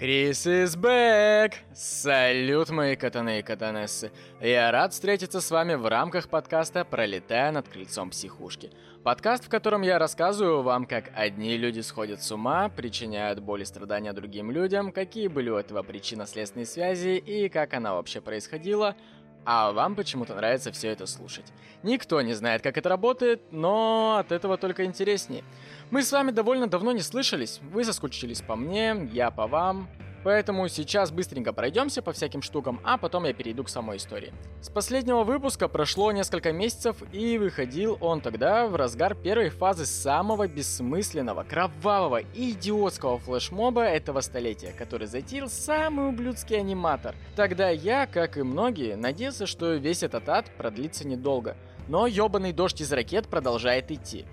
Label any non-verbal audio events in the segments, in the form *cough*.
Крис is back! Салют, мои катаны и катанессы! Я рад встретиться с вами в рамках подкаста «Пролетая над крыльцом психушки». Подкаст, в котором я рассказываю вам, как одни люди сходят с ума, причиняют боль и страдания другим людям, какие были у этого причинно-следственные связи и как она вообще происходила, а вам почему-то нравится все это слушать. Никто не знает, как это работает, но от этого только интереснее. Мы с вами довольно давно не слышались, вы соскучились по мне, я по вам, Поэтому сейчас быстренько пройдемся по всяким штукам, а потом я перейду к самой истории. С последнего выпуска прошло несколько месяцев, и выходил он тогда в разгар первой фазы самого бессмысленного, кровавого и идиотского флешмоба этого столетия, который затеял самый ублюдский аниматор. Тогда я, как и многие, надеялся, что весь этот ад продлится недолго. Но ёбаный дождь из ракет продолжает идти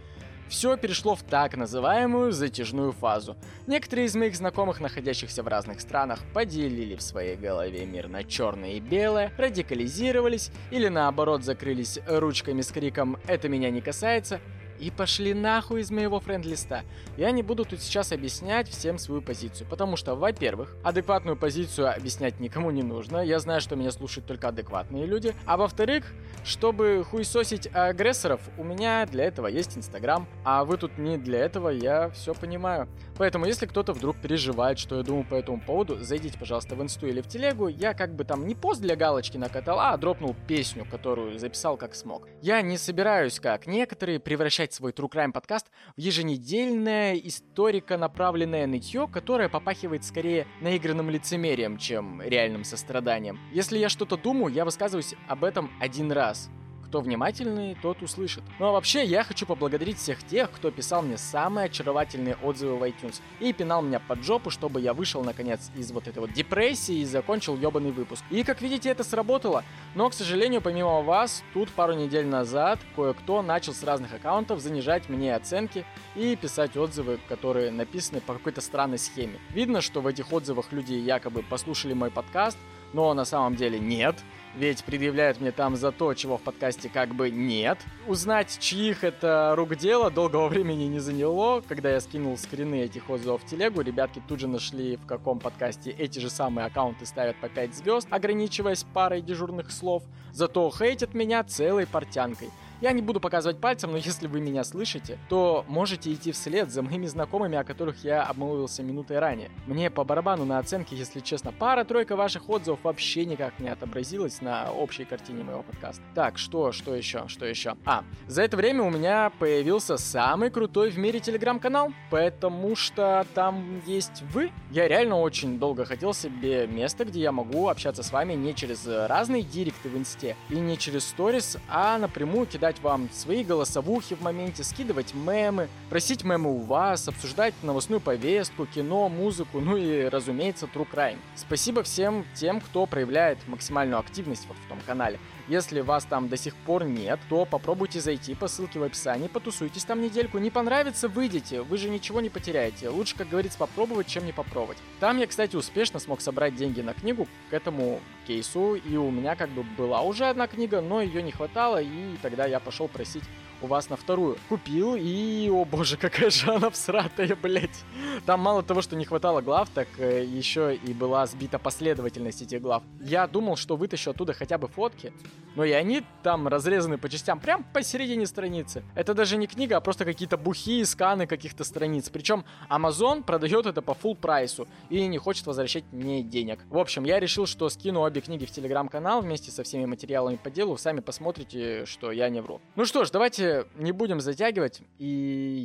все перешло в так называемую затяжную фазу. Некоторые из моих знакомых, находящихся в разных странах, поделили в своей голове мир на черное и белое, радикализировались или наоборот закрылись ручками с криком «это меня не касается», и пошли нахуй из моего френд-листа. Я не буду тут сейчас объяснять всем свою позицию, потому что, во-первых, адекватную позицию объяснять никому не нужно, я знаю, что меня слушают только адекватные люди, а во-вторых, чтобы хуесосить агрессоров, у меня для этого есть Инстаграм, а вы тут не для этого, я все понимаю. Поэтому, если кто-то вдруг переживает, что я думаю по этому поводу, зайдите, пожалуйста, в Инсту или в Телегу, я как бы там не пост для галочки накатал, а дропнул песню, которую записал как смог. Я не собираюсь, как некоторые, превращать превращать свой True Crime подкаст в еженедельное историко-направленное нытье, которое попахивает скорее наигранным лицемерием, чем реальным состраданием. Если я что-то думаю, я высказываюсь об этом один раз. Кто внимательный, тот услышит. Ну а вообще, я хочу поблагодарить всех тех, кто писал мне самые очаровательные отзывы в iTunes и пинал меня под жопу, чтобы я вышел наконец из вот этой вот депрессии и закончил ебаный выпуск. И как видите, это сработало. Но, к сожалению, помимо вас, тут пару недель назад кое-кто начал с разных аккаунтов занижать мне оценки и писать отзывы, которые написаны по какой-то странной схеме. Видно, что в этих отзывах люди якобы послушали мой подкаст, но на самом деле нет ведь предъявляют мне там за то, чего в подкасте как бы нет. Узнать, чьих это рук дело, долгого *laughs* времени не заняло. Когда я скинул скрины этих отзывов в телегу, ребятки тут же нашли, в каком подкасте эти же самые аккаунты ставят по 5 звезд, ограничиваясь парой дежурных слов. Зато хейтят меня целой портянкой. Я не буду показывать пальцем, но если вы меня слышите, то можете идти вслед за моими знакомыми, о которых я обмолвился минутой ранее. Мне по барабану на оценке, если честно, пара-тройка ваших отзывов вообще никак не отобразилась на общей картине моего подкаста. Так, что, что еще, что еще? А, за это время у меня появился самый крутой в мире телеграм-канал, потому что там есть вы. Я реально очень долго хотел себе место, где я могу общаться с вами не через разные директы в инсте и не через сторис, а напрямую кидать кидать вам свои голосовухи в моменте, скидывать мемы, просить мемы у вас, обсуждать новостную повестку, кино, музыку, ну и, разумеется, True Crime. Спасибо всем тем, кто проявляет максимальную активность вот в том канале. Если вас там до сих пор нет, то попробуйте зайти по ссылке в описании, потусуйтесь там недельку. Не понравится, выйдите, вы же ничего не потеряете. Лучше, как говорится, попробовать, чем не попробовать. Там я, кстати, успешно смог собрать деньги на книгу к этому кейсу, и у меня как бы была уже одна книга, но ее не хватало, и тогда я пошел просить у вас на вторую. Купил, и, о боже, какая же она всратая, блять. Там мало того, что не хватало глав, так э, еще и была сбита последовательность этих глав. Я думал, что вытащу оттуда хотя бы фотки, но и они там разрезаны по частям, прям посередине страницы. Это даже не книга, а просто какие-то бухи и сканы каких-то страниц. Причем Amazon продает это по full прайсу и не хочет возвращать мне денег. В общем, я решил, что скину обе книги в телеграм-канал вместе со всеми материалами по делу. Сами посмотрите, что я не вру. Ну что ж, давайте не будем затягивать, и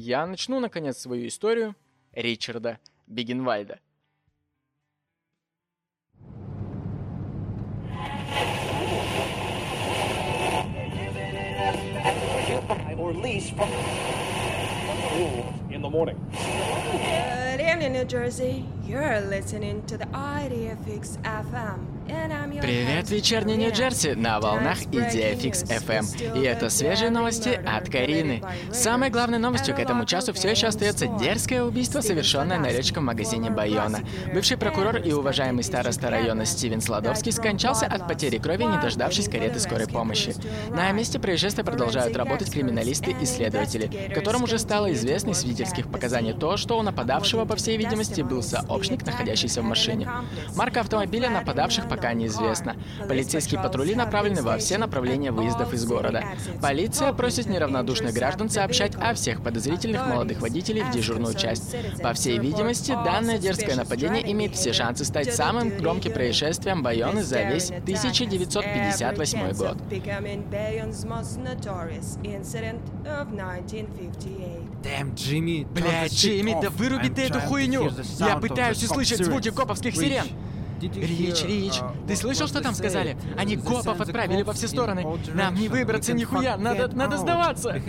я начну, наконец, свою историю Ричарда Бигенвальда. or lease from in the morning. Good evening, New Jersey. You're listening to the IDFX FM Привет, вечерний Нью-Джерси на волнах Идея Фикс FM. И это свежие новости от Карины. Самой главной новостью к этому часу все еще остается дерзкое убийство, совершенное на речком магазине Байона. Бывший прокурор и уважаемый староста района Стивен Сладовский скончался от потери крови, не дождавшись кареты скорой помощи. На месте происшествия продолжают работать криминалисты и следователи, которым уже стало известно из свидетельских показаний то, что у нападавшего, по всей видимости, был сообщник, находящийся в машине. Марка автомобиля нападавших пока неизвестна. Полицейские патрули направлены во все направления выездов из города. Полиция просит неравнодушных граждан сообщать о всех подозрительных молодых водителей в дежурную часть. По всей видимости, данное дерзкое нападение имеет все шансы стать самым громким происшествием Байоны за весь 1958 год. Damn, Джимми, Блядь, Джимми, да выруби ты эту хуйню! Я пытаюсь услышать звуки коповских сирен! Рич, Рич, ты слышал, что там сказали? Они копов отправили во все стороны. Нам не выбраться нихуя, надо, надо сдаваться.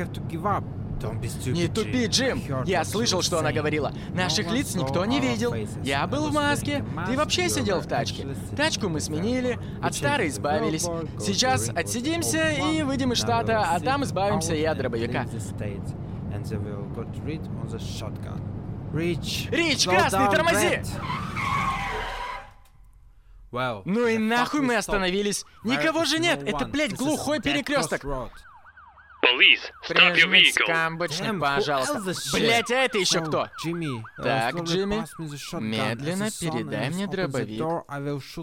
Не тупи, Джим! Я слышал, что она говорила. Наших лиц никто не видел. Я был в маске. Ты вообще сидел в тачке. Тачку мы сменили, от старой избавились. Сейчас отсидимся и выйдем из штата, а там избавимся и от дробовика. Рич, Рич, красный, тормози! Ну и нахуй мы остановились. Никого же нет. Это, блядь, глухой перекресток. Police, stop your vehicle. who пожалуйста. Блять, а это еще кто? Джимми, Так, Джимми, медленно передай мне дробовик.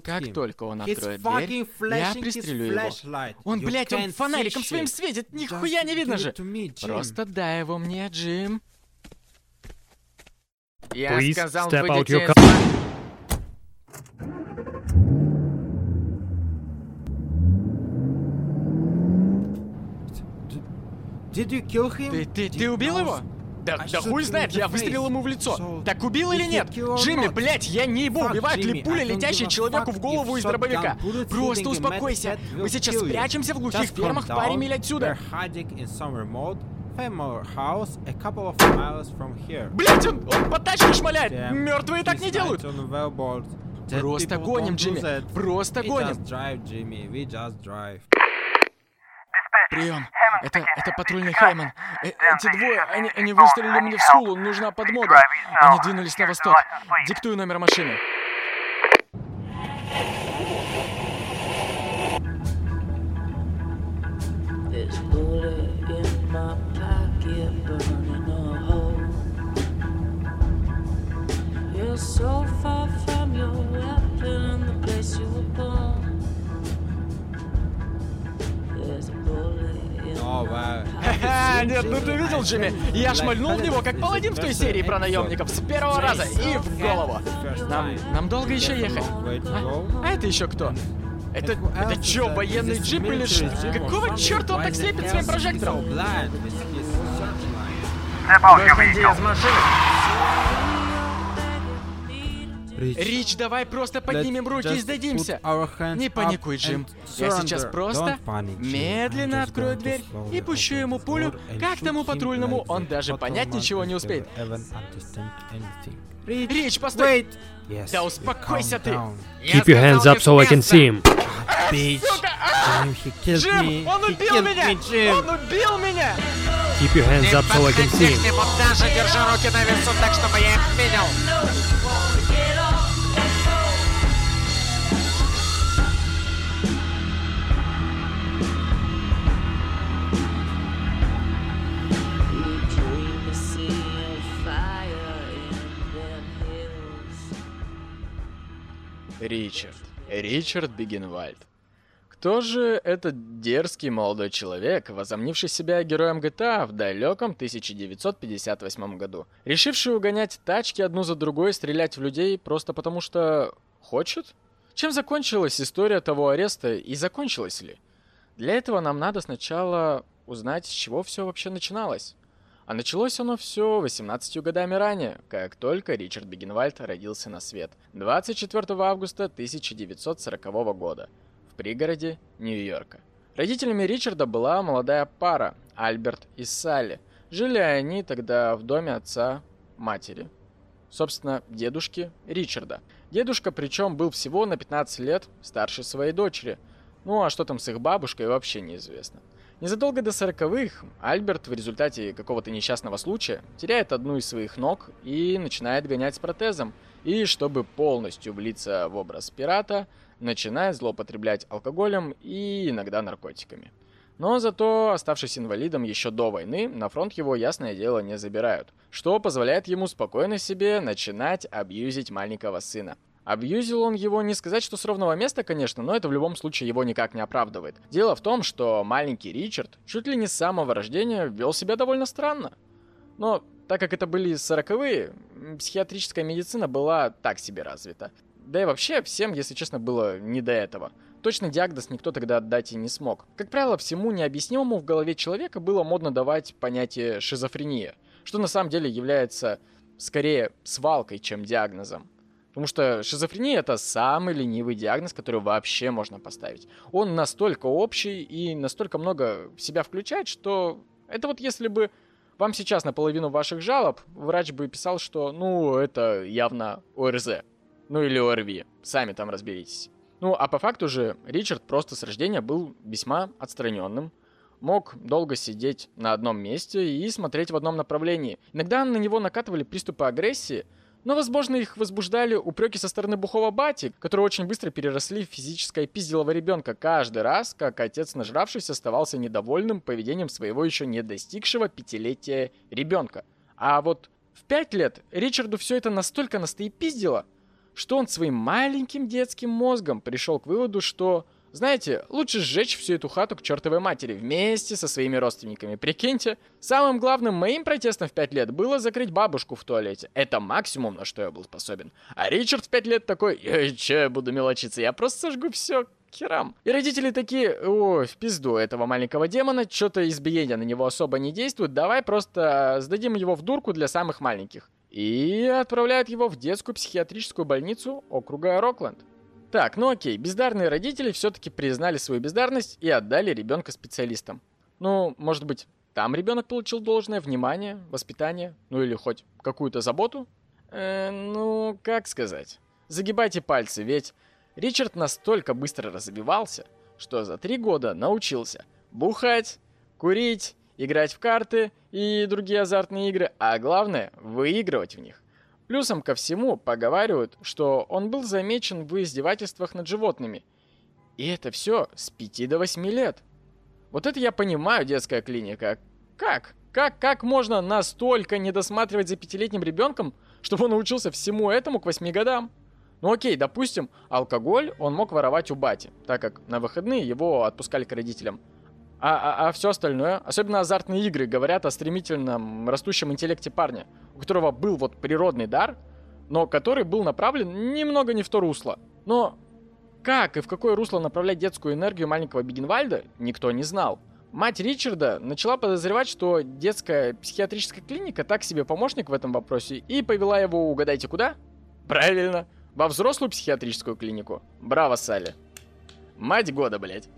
Как только он откроет дверь, я пристрелю его. Он, блядь, он фонариком своим светит, нихуя не видно же. Просто дай его мне, Джим. Я сказал, выйдите your из... car. Ты, ты, ты убил его? Да, да хуй знает, я выстрелил ему в лицо. Так убил или нет? Джимми, блядь, я не ебу, убивает ли пуля, летящая человеку в голову из дробовика. Просто успокойся. Мы сейчас спрячемся в глухих фермах в паре миль отсюда. Блять, он, он по тачке шмаляет. Мертвые так не делают. Просто гоним, Джимми. Просто гоним. Прием. Это, это патрульный Хейман. Э, эти двое, они, они выстрелили мне в скулу. Нужна подмога. Они двинулись на восток. Диктую номер машины. There's a bullet in my pocket, burning a hole. You're so far from your weapon and the place you were born. Нет, ну ты видел, Джимми? Я шмальнул в него, как паладин в той серии про наемников, с первого раза и в голову. Нам, нам долго еще ехать. А, а это еще кто? Это, это чё, военный джип или ш... Какого черта он так слепит своим прожектором? Выходи из машины. Рич, давай просто поднимем руки и сдадимся. Не паникуй, Джим. Я сейчас просто медленно открою дверь и пущу ему пулю, как тому патрульному, он даже понять ничего не успеет. Рич, постой! Да успокойся ты! Keep your hands up so I can see him. Сука! а! Джим, он убил меня! Он убил меня! Keep your hands up so I can see him. держи руки на весу так, чтобы я их видел. Ричард. Ричард Бигенвальд. Кто же этот дерзкий молодой человек, возомнивший себя героем GTA в далеком 1958 году, решивший угонять тачки одну за другой и стрелять в людей просто потому что хочет? Чем закончилась история того ареста и закончилась ли? Для этого нам надо сначала узнать, с чего все вообще начиналось. А началось оно все 18 годами ранее, как только Ричард Бигенвальд родился на свет, 24 августа 1940 года, в пригороде Нью-Йорка. Родителями Ричарда была молодая пара, Альберт и Салли. Жили они тогда в доме отца матери. Собственно, дедушки Ричарда. Дедушка причем был всего на 15 лет старше своей дочери. Ну а что там с их бабушкой вообще неизвестно. Незадолго до сороковых Альберт в результате какого-то несчастного случая теряет одну из своих ног и начинает гонять с протезом. И чтобы полностью влиться в образ пирата, начинает злоупотреблять алкоголем и иногда наркотиками. Но зато, оставшись инвалидом еще до войны, на фронт его, ясное дело, не забирают, что позволяет ему спокойно себе начинать абьюзить маленького сына. Абьюзил он его не сказать, что с ровного места, конечно, но это в любом случае его никак не оправдывает. Дело в том, что маленький Ричард чуть ли не с самого рождения вел себя довольно странно. Но так как это были сороковые, психиатрическая медицина была так себе развита. Да и вообще, всем, если честно, было не до этого. Точный диагноз никто тогда отдать и не смог. Как правило, всему необъяснимому в голове человека было модно давать понятие шизофрения, что на самом деле является скорее свалкой, чем диагнозом. Потому что шизофрения это самый ленивый диагноз, который вообще можно поставить. Он настолько общий и настолько много в себя включает, что это вот если бы вам сейчас на половину ваших жалоб врач бы писал, что ну это явно ОРЗ, ну или ОРВИ, сами там разберитесь. Ну, а по факту же Ричард просто с рождения был весьма отстраненным, мог долго сидеть на одном месте и смотреть в одном направлении. Иногда на него накатывали приступы агрессии, но, возможно, их возбуждали упреки со стороны бухого бати, которые очень быстро переросли в физическое пизделого ребенка каждый раз, как отец нажравшись оставался недовольным поведением своего еще не достигшего пятилетия ребенка. А вот в пять лет Ричарду все это настолько настоепиздило, что он своим маленьким детским мозгом пришел к выводу, что, знаете, лучше сжечь всю эту хату к чертовой матери вместе со своими родственниками. Прикиньте, самым главным моим протестом в 5 лет было закрыть бабушку в туалете. Это максимум, на что я был способен. А Ричард в 5 лет такой, я че я буду мелочиться, я просто сожгу все херам. И родители такие, ой, в пизду этого маленького демона, что-то избиение на него особо не действует, давай просто сдадим его в дурку для самых маленьких и отправляют его в детскую психиатрическую больницу округа Рокленд. Так, ну окей, бездарные родители все-таки признали свою бездарность и отдали ребенка специалистам. Ну, может быть, там ребенок получил должное внимание, воспитание, ну или хоть какую-то заботу? Э, ну, как сказать? Загибайте пальцы, ведь Ричард настолько быстро развивался, что за три года научился бухать, курить, играть в карты и другие азартные игры, а главное, выигрывать в них. Плюсом ко всему поговаривают, что он был замечен в издевательствах над животными. И это все с 5 до 8 лет. Вот это я понимаю, детская клиника. Как? Как, как можно настолько не досматривать за пятилетним ребенком, чтобы он научился всему этому к 8 годам? Ну окей, допустим, алкоголь он мог воровать у бати, так как на выходные его отпускали к родителям. А, а, а все остальное, особенно азартные игры, говорят о стремительном растущем интеллекте парня, у которого был вот природный дар, но который был направлен немного не в то русло. Но как и в какое русло направлять детскую энергию маленького Бигенвальда, никто не знал. Мать Ричарда начала подозревать, что детская психиатрическая клиника так себе помощник в этом вопросе и повела его, угадайте куда? Правильно, во взрослую психиатрическую клинику. Браво, Салли. Мать года, блядь.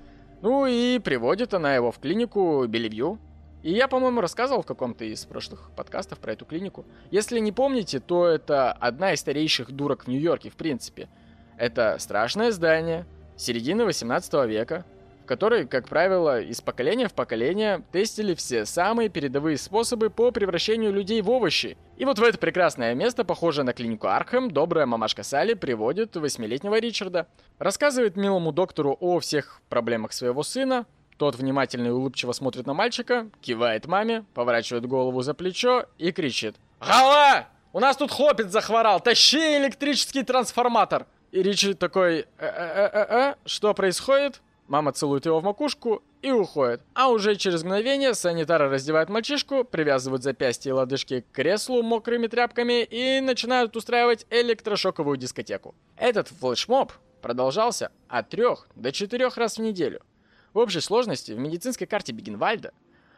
Ну и приводит она его в клинику Белевью. И я, по-моему, рассказывал в каком-то из прошлых подкастов про эту клинику. Если не помните, то это одна из старейших дурок в Нью-Йорке, в принципе. Это страшное здание середины 18 века, в которой, как правило, из поколения в поколение тестили все самые передовые способы по превращению людей в овощи. И вот в это прекрасное место, похожее на клинику Архем, добрая мамашка Салли приводит восьмилетнего Ричарда. Рассказывает милому доктору о всех проблемах своего сына, тот внимательно и улыбчиво смотрит на мальчика, кивает маме, поворачивает голову за плечо и кричит. «Гала! У нас тут хлопец захворал! Тащи электрический трансформатор!» И Ричард такой, э-э-э-э, что происходит? Мама целует его в макушку и уходит. А уже через мгновение санитары раздевают мальчишку, привязывают запястья и лодыжки к креслу мокрыми тряпками и начинают устраивать электрошоковую дискотеку. Этот флешмоб продолжался от 3 до 4 раз в неделю. В общей сложности в медицинской карте Бигенвальда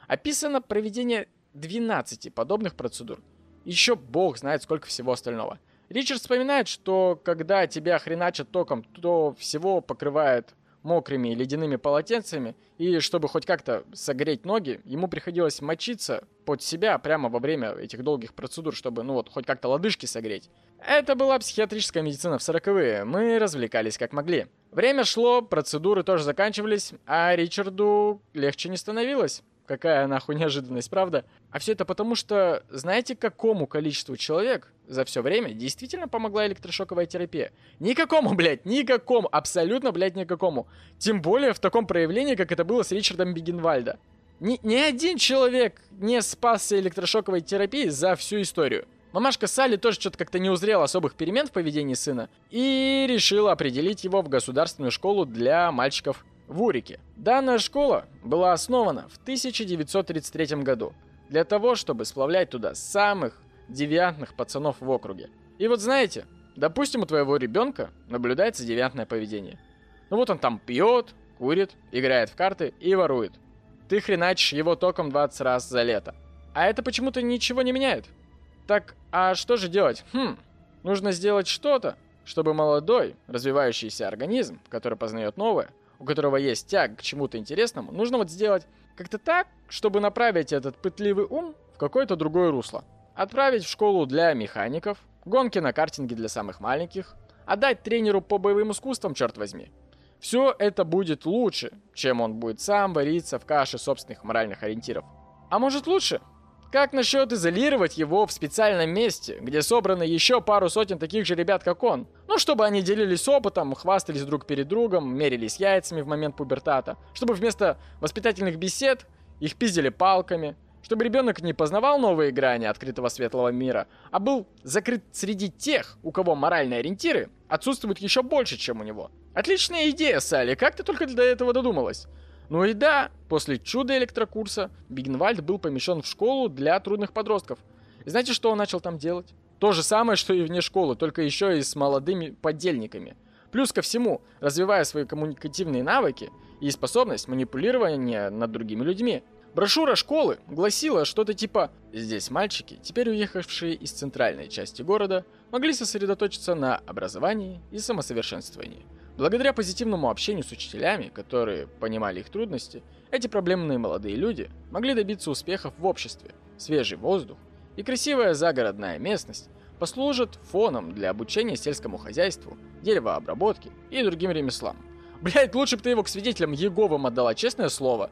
описано проведение 12 подобных процедур. Еще бог знает сколько всего остального. Ричард вспоминает, что когда тебя хреначат током, то всего покрывает мокрыми ледяными полотенцами, и чтобы хоть как-то согреть ноги, ему приходилось мочиться под себя прямо во время этих долгих процедур, чтобы, ну вот, хоть как-то лодыжки согреть. Это была психиатрическая медицина в сороковые. Мы развлекались как могли. Время шло, процедуры тоже заканчивались, а Ричарду легче не становилось. Какая нахуй неожиданность, правда? А все это потому, что знаете, какому количеству человек за все время действительно помогла электрошоковая терапия? Никакому, *laughs* блядь, никакому, абсолютно, блядь, никакому. Тем более в таком проявлении, как это было с Ричардом Бигенвальда. Ни, ни один человек не спасся электрошоковой терапией за всю историю. Мамашка Салли тоже что-то как-то не узрела особых перемен в поведении сына и решила определить его в государственную школу для мальчиков в Урике. Данная школа была основана в 1933 году для того, чтобы сплавлять туда самых девиантных пацанов в округе. И вот знаете, допустим, у твоего ребенка наблюдается девиантное поведение. Ну вот он там пьет, курит, играет в карты и ворует. Ты хреначишь его током 20 раз за лето. А это почему-то ничего не меняет. Так, а что же делать? Хм, нужно сделать что-то, чтобы молодой, развивающийся организм, который познает новое, у которого есть тяг к чему-то интересному, нужно вот сделать как-то так, чтобы направить этот пытливый ум в какое-то другое русло. Отправить в школу для механиков, гонки на картинге для самых маленьких, отдать тренеру по боевым искусствам, черт возьми. Все это будет лучше, чем он будет сам вариться в каше собственных моральных ориентиров. А может лучше? Как насчет изолировать его в специальном месте, где собраны еще пару сотен таких же ребят, как он? Ну, чтобы они делились опытом, хвастались друг перед другом, мерились яйцами в момент пубертата. Чтобы вместо воспитательных бесед их пиздили палками. Чтобы ребенок не познавал новые грани открытого светлого мира, а был закрыт среди тех, у кого моральные ориентиры отсутствуют еще больше, чем у него. Отличная идея, Салли, как ты только до этого додумалась? Ну и да, после чуда электрокурса Бигенвальд был помещен в школу для трудных подростков. И знаете, что он начал там делать? То же самое, что и вне школы, только еще и с молодыми подельниками. Плюс ко всему, развивая свои коммуникативные навыки и способность манипулирования над другими людьми. Брошюра школы гласила что-то типа «Здесь мальчики, теперь уехавшие из центральной части города, могли сосредоточиться на образовании и самосовершенствовании». Благодаря позитивному общению с учителями, которые понимали их трудности, эти проблемные молодые люди могли добиться успехов в обществе. Свежий воздух и красивая загородная местность послужат фоном для обучения сельскому хозяйству, деревообработке и другим ремеслам. Блять, лучше бы ты его к свидетелям Еговым отдала, честное слово.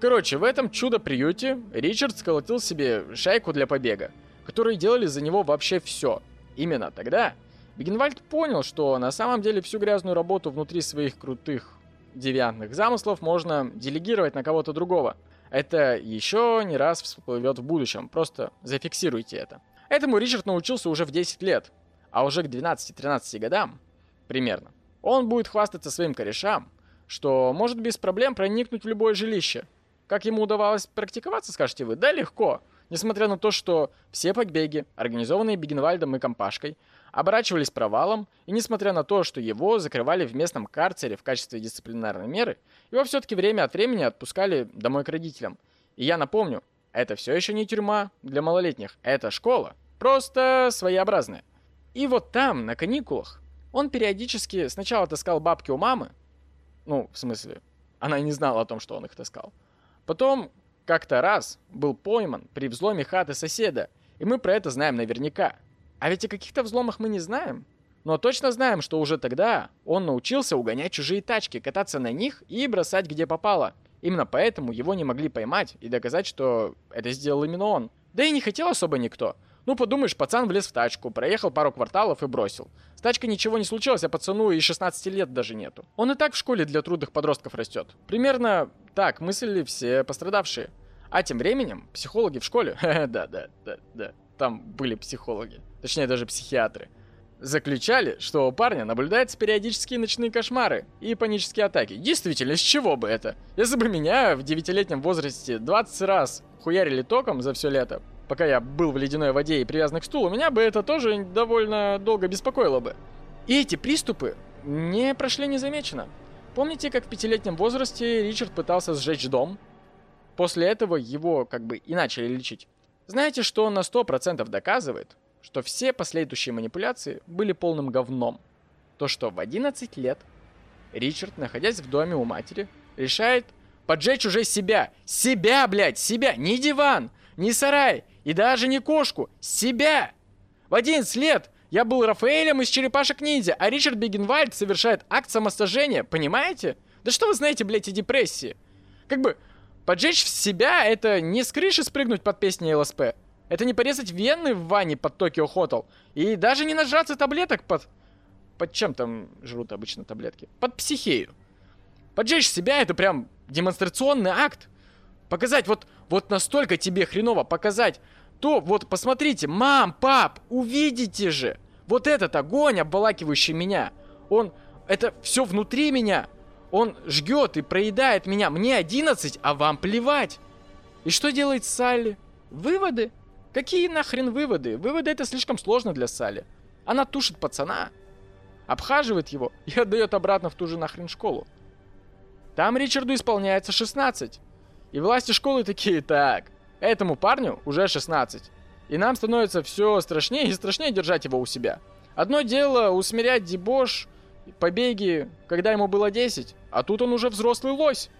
Короче, в этом чудо-приюте Ричард сколотил себе шайку для побега, которые делали за него вообще все. Именно тогда Бигенвальд понял, что на самом деле всю грязную работу внутри своих крутых девиантных замыслов можно делегировать на кого-то другого. Это еще не раз всплывет в будущем, просто зафиксируйте это. Этому Ричард научился уже в 10 лет, а уже к 12-13 годам, примерно, он будет хвастаться своим корешам, что может без проблем проникнуть в любое жилище. Как ему удавалось практиковаться, скажете вы? Да, легко. Несмотря на то, что все побеги, организованные Бигенвальдом и компашкой, оборачивались провалом, и несмотря на то, что его закрывали в местном карцере в качестве дисциплинарной меры, его все-таки время от времени отпускали домой к родителям. И я напомню, это все еще не тюрьма для малолетних, это школа, просто своеобразная. И вот там, на каникулах, он периодически сначала таскал бабки у мамы, ну, в смысле, она не знала о том, что он их таскал. Потом как-то раз был пойман при взломе хаты соседа, и мы про это знаем наверняка – а ведь о каких-то взломах мы не знаем. Но точно знаем, что уже тогда он научился угонять чужие тачки, кататься на них и бросать где попало. Именно поэтому его не могли поймать и доказать, что это сделал именно он. Да и не хотел особо никто. Ну подумаешь, пацан влез в тачку, проехал пару кварталов и бросил. С тачкой ничего не случилось, а пацану и 16 лет даже нету. Он и так в школе для трудных подростков растет. Примерно так мыслили все пострадавшие. А тем временем психологи в школе, *laughs* да-да, да-да, там были психологи, точнее даже психиатры, заключали, что у парня наблюдаются периодические ночные кошмары и панические атаки. Действительно, с чего бы это? Если бы меня в девятилетнем возрасте 20 раз хуярили током за все лето, пока я был в ледяной воде и привязан к стулу, меня бы это тоже довольно долго беспокоило бы. И эти приступы не прошли незамеченно. Помните, как в пятилетнем возрасте Ричард пытался сжечь дом? После этого его как бы и начали лечить. Знаете, что на 100% доказывает? Что все последующие манипуляции были полным говном. То, что в 11 лет Ричард, находясь в доме у матери, решает поджечь уже себя. Себя, блядь, себя. Не диван, не сарай и даже не кошку. Себя. В 11 лет я был Рафаэлем из «Черепашек ниндзя», а Ричард Бигенвальд совершает акт самосожжения, понимаете? Да что вы знаете, блядь, о депрессии? Как бы, поджечь себя — это не с крыши спрыгнуть под песни ЛСП. Это не порезать вены в ванне под Токио Хотел. И даже не нажраться таблеток под... Под чем там жрут обычно таблетки? Под психею. Поджечь себя — это прям демонстрационный акт. Показать вот, вот настолько тебе хреново показать то, вот посмотрите, мам, пап, увидите же. Вот этот огонь, обволакивающий меня, он, это все внутри меня. Он жгет и проедает меня. Мне 11, а вам плевать. И что делает Салли? Выводы? Какие нахрен выводы? Выводы это слишком сложно для Салли. Она тушит пацана, обхаживает его и отдает обратно в ту же нахрен школу. Там Ричарду исполняется 16. И власти школы такие, так, этому парню уже 16. И нам становится все страшнее и страшнее держать его у себя. Одно дело усмирять дебош, побеги, когда ему было 10, а тут он уже взрослый лось.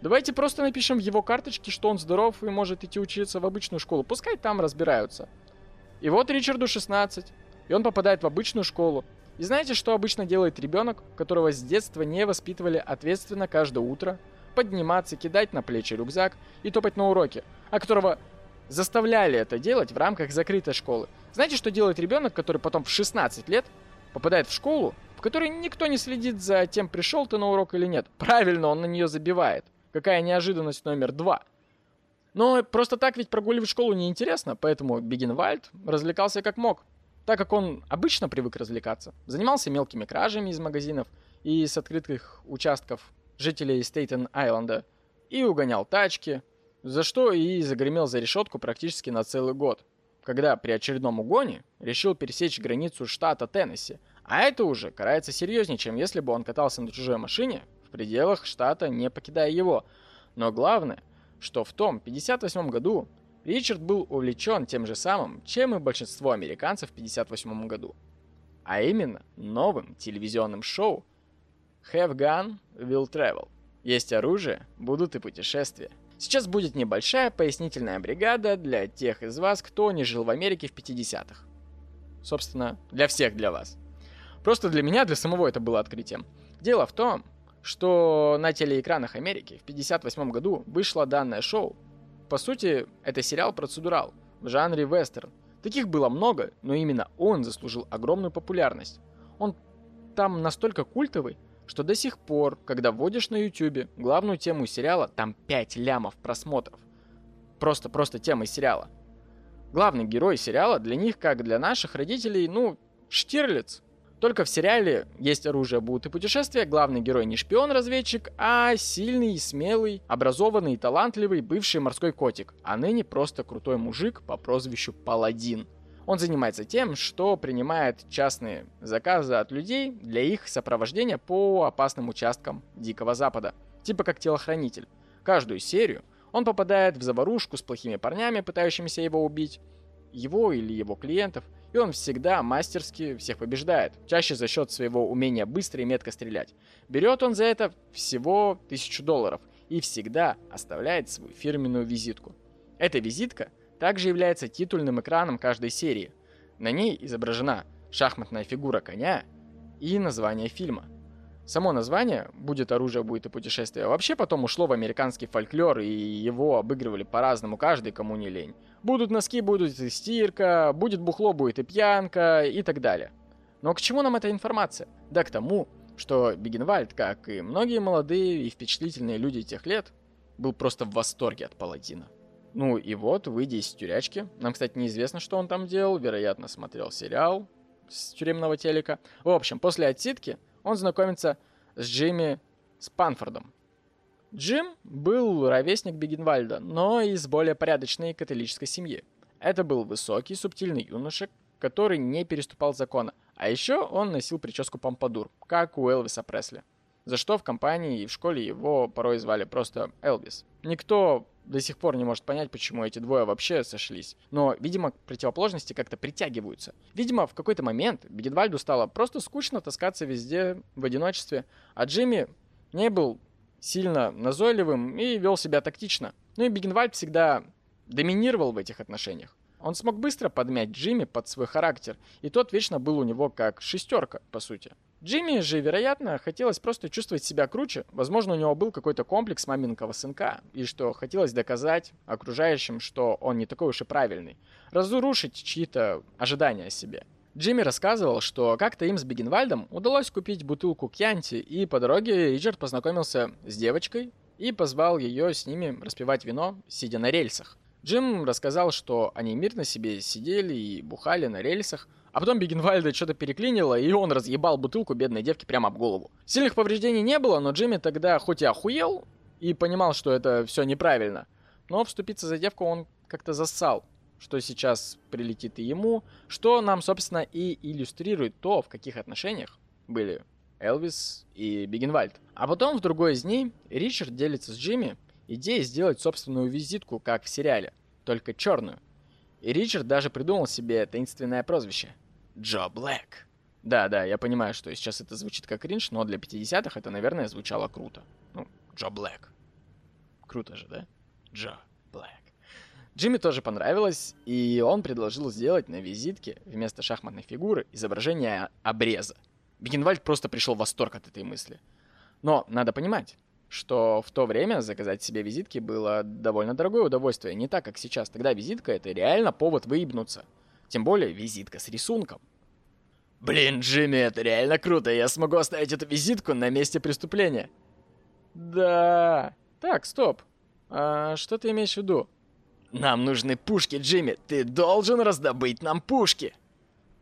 Давайте просто напишем в его карточке, что он здоров и может идти учиться в обычную школу. Пускай там разбираются. И вот Ричарду 16, и он попадает в обычную школу. И знаете, что обычно делает ребенок, которого с детства не воспитывали ответственно каждое утро? Подниматься, кидать на плечи рюкзак и топать на уроки, а которого заставляли это делать в рамках закрытой школы. Знаете, что делает ребенок, который потом в 16 лет попадает в школу, в которой никто не следит за тем, пришел ты на урок или нет? Правильно, он на нее забивает. Какая неожиданность номер два. Но просто так ведь прогуливать школу неинтересно, поэтому Бигенвальд развлекался как мог. Так как он обычно привык развлекаться, занимался мелкими кражами из магазинов и с открытых участков жителей Стейтен-Айленда и угонял тачки, за что и загремел за решетку практически на целый год, когда при очередном угоне решил пересечь границу штата Теннесси, а это уже карается серьезнее, чем если бы он катался на чужой машине в пределах штата, не покидая его. Но главное, что в том 58 году Ричард был увлечен тем же самым, чем и большинство американцев в 58 году. А именно новым телевизионным шоу Have Gun, Will Travel. Есть оружие, будут и путешествия. Сейчас будет небольшая пояснительная бригада для тех из вас, кто не жил в Америке в 50-х. Собственно, для всех для вас. Просто для меня, для самого это было открытием. Дело в том, что на телеэкранах Америки в 58 году вышло данное шоу. По сути, это сериал-процедурал в жанре вестерн. Таких было много, но именно он заслужил огромную популярность. Он там настолько культовый, что до сих пор, когда вводишь на YouTube главную тему сериала, там 5 лямов просмотров. Просто-просто тема сериала. Главный герой сериала для них, как для наших родителей, ну, Штирлиц, только в сериале «Есть оружие, будут и путешествия» главный герой не шпион-разведчик, а сильный, смелый, образованный и талантливый бывший морской котик, а ныне просто крутой мужик по прозвищу Паладин. Он занимается тем, что принимает частные заказы от людей для их сопровождения по опасным участкам Дикого Запада, типа как телохранитель. Каждую серию он попадает в заварушку с плохими парнями, пытающимися его убить, его или его клиентов – и он всегда мастерски всех побеждает, чаще за счет своего умения быстро и метко стрелять. Берет он за это всего тысячу долларов и всегда оставляет свою фирменную визитку. Эта визитка также является титульным экраном каждой серии. На ней изображена шахматная фигура коня и название фильма – Само название «Будет оружие, будет и путешествие» вообще потом ушло в американский фольклор, и его обыгрывали по-разному каждый, кому не лень. Будут носки, будет и стирка, будет бухло, будет и пьянка, и так далее. Но к чему нам эта информация? Да к тому, что Бигенвальд, как и многие молодые и впечатлительные люди тех лет, был просто в восторге от паладина. Ну и вот, выйдя из тюрячки, нам, кстати, неизвестно, что он там делал, вероятно, смотрел сериал с тюремного телека. В общем, после отсидки он знакомится с Джимми Спанфордом. Джим был ровесник Бегенвальда, но из более порядочной католической семьи. Это был высокий, субтильный юноша, который не переступал закона. А еще он носил прическу помпадур, как у Элвиса Пресли. За что в компании и в школе его порой звали просто Элвис. Никто до сих пор не может понять, почему эти двое вообще сошлись. Но, видимо, противоположности как-то притягиваются. Видимо, в какой-то момент Бегенвальду стало просто скучно таскаться везде в одиночестве, а Джимми не был сильно назойливым и вел себя тактично. Ну и Бегенвальд всегда доминировал в этих отношениях. Он смог быстро подмять Джимми под свой характер, и тот вечно был у него как шестерка, по сути. Джимми же, вероятно, хотелось просто чувствовать себя круче. Возможно, у него был какой-то комплекс маменького сынка, и что хотелось доказать окружающим, что он не такой уж и правильный. Разрушить чьи-то ожидания о себе. Джимми рассказывал, что как-то им с Бегенвальдом удалось купить бутылку кьянти, и по дороге Ричард познакомился с девочкой и позвал ее с ними распивать вино, сидя на рельсах. Джим рассказал, что они мирно себе сидели и бухали на рельсах, а потом Бегенвальда что-то переклинило, и он разъебал бутылку бедной девки прямо об голову. Сильных повреждений не было, но Джимми тогда хоть и охуел, и понимал, что это все неправильно, но вступиться за девку он как-то зассал, что сейчас прилетит и ему, что нам, собственно, и иллюстрирует то, в каких отношениях были Элвис и Бегенвальд. А потом, в другой из дней, Ричард делится с Джимми идеей сделать собственную визитку, как в сериале, только черную. И Ричард даже придумал себе таинственное прозвище – Джо Блэк. Да-да, я понимаю, что сейчас это звучит как кринж, но для 50-х это, наверное, звучало круто. Ну, Джо Блэк. Круто же, да? Джо Блэк. Джимми тоже понравилось, и он предложил сделать на визитке вместо шахматной фигуры изображение обреза. Бигенвальд просто пришел в восторг от этой мысли. Но надо понимать, что в то время заказать себе визитки было довольно дорогое удовольствие, не так, как сейчас. Тогда визитка — это реально повод выебнуться. Тем более визитка с рисунком. Блин, Джимми, это реально круто. Я смогу оставить эту визитку на месте преступления. Да. Так, стоп. А что ты имеешь в виду? Нам нужны пушки, Джимми. Ты должен раздобыть нам пушки.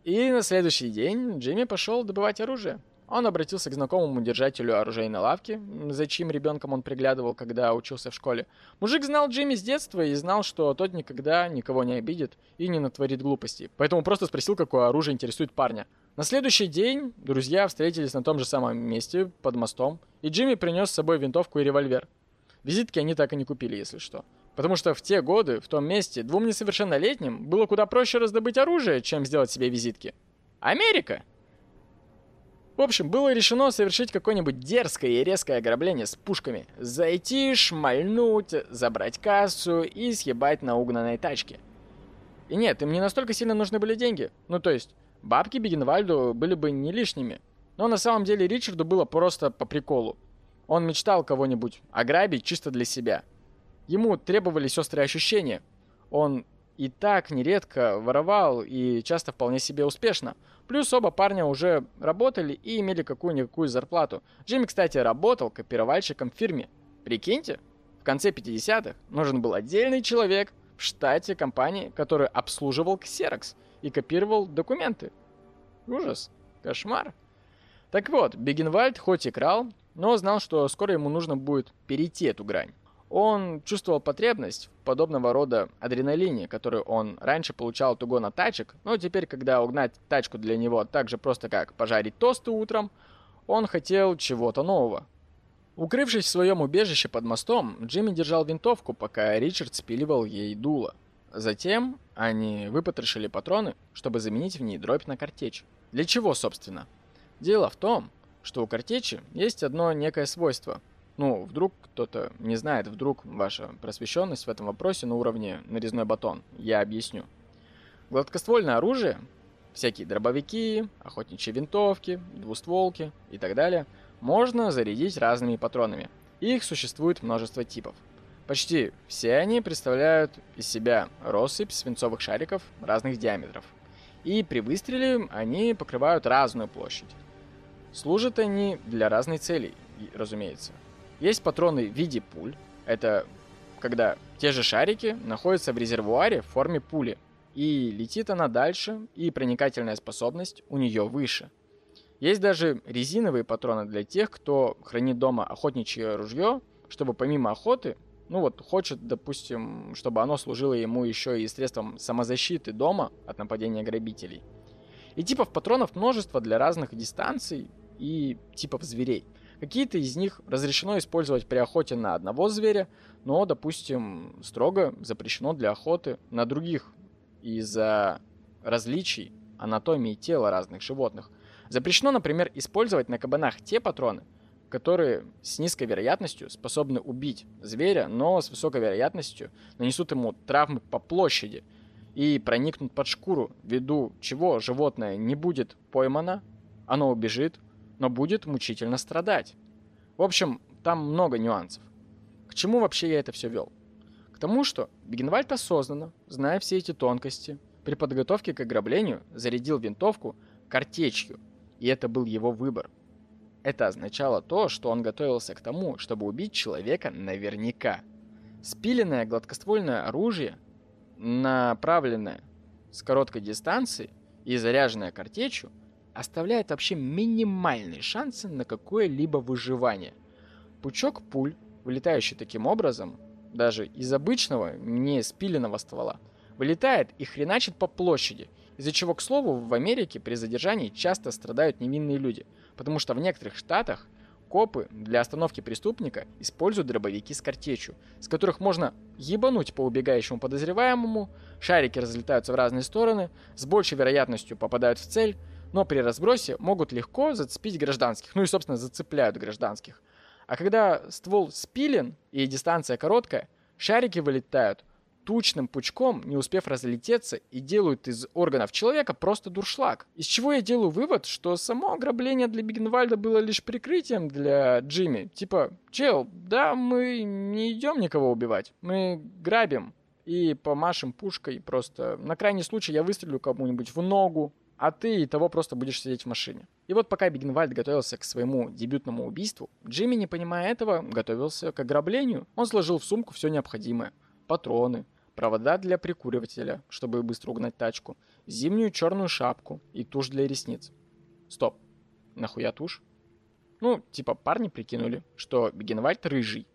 И на следующий день Джимми пошел добывать оружие. Он обратился к знакомому держателю оружейной лавки, за чьим ребенком он приглядывал, когда учился в школе. Мужик знал Джимми с детства и знал, что тот никогда никого не обидит и не натворит глупостей. Поэтому просто спросил, какое оружие интересует парня. На следующий день друзья встретились на том же самом месте, под мостом, и Джимми принес с собой винтовку и револьвер. Визитки они так и не купили, если что. Потому что в те годы, в том месте, двум несовершеннолетним было куда проще раздобыть оружие, чем сделать себе визитки. Америка! В общем, было решено совершить какое-нибудь дерзкое и резкое ограбление с пушками. Зайти, шмальнуть, забрать кассу и съебать на угнанной тачке. И нет, им не настолько сильно нужны были деньги. Ну то есть, бабки Бегенвальду были бы не лишними. Но на самом деле Ричарду было просто по приколу. Он мечтал кого-нибудь ограбить чисто для себя. Ему требовались острые ощущения. Он и так нередко воровал и часто вполне себе успешно. Плюс оба парня уже работали и имели какую-никакую зарплату. Джимми, кстати, работал копировальщиком в фирме. Прикиньте, в конце 50-х нужен был отдельный человек в штате компании, который обслуживал Xerox и копировал документы. Ужас. Кошмар. Так вот, Бегенвальд хоть и крал, но знал, что скоро ему нужно будет перейти эту грань. Он чувствовал потребность подобного рода адреналине, которую он раньше получал от угона тачек, но теперь, когда угнать тачку для него так же просто, как пожарить тосты утром, он хотел чего-то нового. Укрывшись в своем убежище под мостом, Джимми держал винтовку, пока Ричард спиливал ей дуло. Затем они выпотрошили патроны, чтобы заменить в ней дробь на картечь. Для чего, собственно? Дело в том, что у картечи есть одно некое свойство – ну, вдруг кто-то не знает, вдруг ваша просвещенность в этом вопросе на уровне нарезной батон. Я объясню. Гладкоствольное оружие, всякие дробовики, охотничьи винтовки, двустволки и так далее, можно зарядить разными патронами. Их существует множество типов. Почти все они представляют из себя россыпь свинцовых шариков разных диаметров. И при выстреле они покрывают разную площадь. Служат они для разной целей, разумеется. Есть патроны в виде пуль. Это когда те же шарики находятся в резервуаре в форме пули. И летит она дальше, и проникательная способность у нее выше. Есть даже резиновые патроны для тех, кто хранит дома охотничье ружье, чтобы помимо охоты, ну вот хочет, допустим, чтобы оно служило ему еще и средством самозащиты дома от нападения грабителей. И типов патронов множество для разных дистанций и типов зверей. Какие-то из них разрешено использовать при охоте на одного зверя, но, допустим, строго запрещено для охоты на других из-за различий анатомии тела разных животных. Запрещено, например, использовать на кабанах те патроны, которые с низкой вероятностью способны убить зверя, но с высокой вероятностью нанесут ему травмы по площади. и проникнут под шкуру, ввиду чего животное не будет поймано, оно убежит, но будет мучительно страдать. В общем, там много нюансов. К чему вообще я это все вел? К тому, что Бигенвальд осознанно, зная все эти тонкости, при подготовке к ограблению зарядил винтовку картечью, и это был его выбор. Это означало то, что он готовился к тому, чтобы убить человека наверняка. Спиленное гладкоствольное оружие, направленное с короткой дистанции и заряженное картечью, оставляет вообще минимальные шансы на какое-либо выживание. Пучок пуль, вылетающий таким образом, даже из обычного, не спиленного ствола, вылетает и хреначит по площади, из-за чего, к слову, в Америке при задержании часто страдают невинные люди, потому что в некоторых штатах копы для остановки преступника используют дробовики с картечью, с которых можно ебануть по убегающему подозреваемому, шарики разлетаются в разные стороны, с большей вероятностью попадают в цель, но при разбросе могут легко зацепить гражданских, ну и, собственно, зацепляют гражданских. А когда ствол спилен и дистанция короткая, шарики вылетают тучным пучком, не успев разлететься, и делают из органов человека просто дуршлаг. Из чего я делаю вывод, что само ограбление для Бигенвальда было лишь прикрытием для Джимми. Типа, чел, да, мы не идем никого убивать, мы грабим и помашем пушкой просто. На крайний случай я выстрелю кому-нибудь в ногу, а ты и того просто будешь сидеть в машине. И вот пока Бигенвальд готовился к своему дебютному убийству, Джимми, не понимая этого, готовился к ограблению. Он сложил в сумку все необходимое. Патроны, провода для прикуривателя, чтобы быстро угнать тачку, зимнюю черную шапку и тушь для ресниц. Стоп, нахуя тушь? Ну, типа парни прикинули, что Бигенвальд рыжий.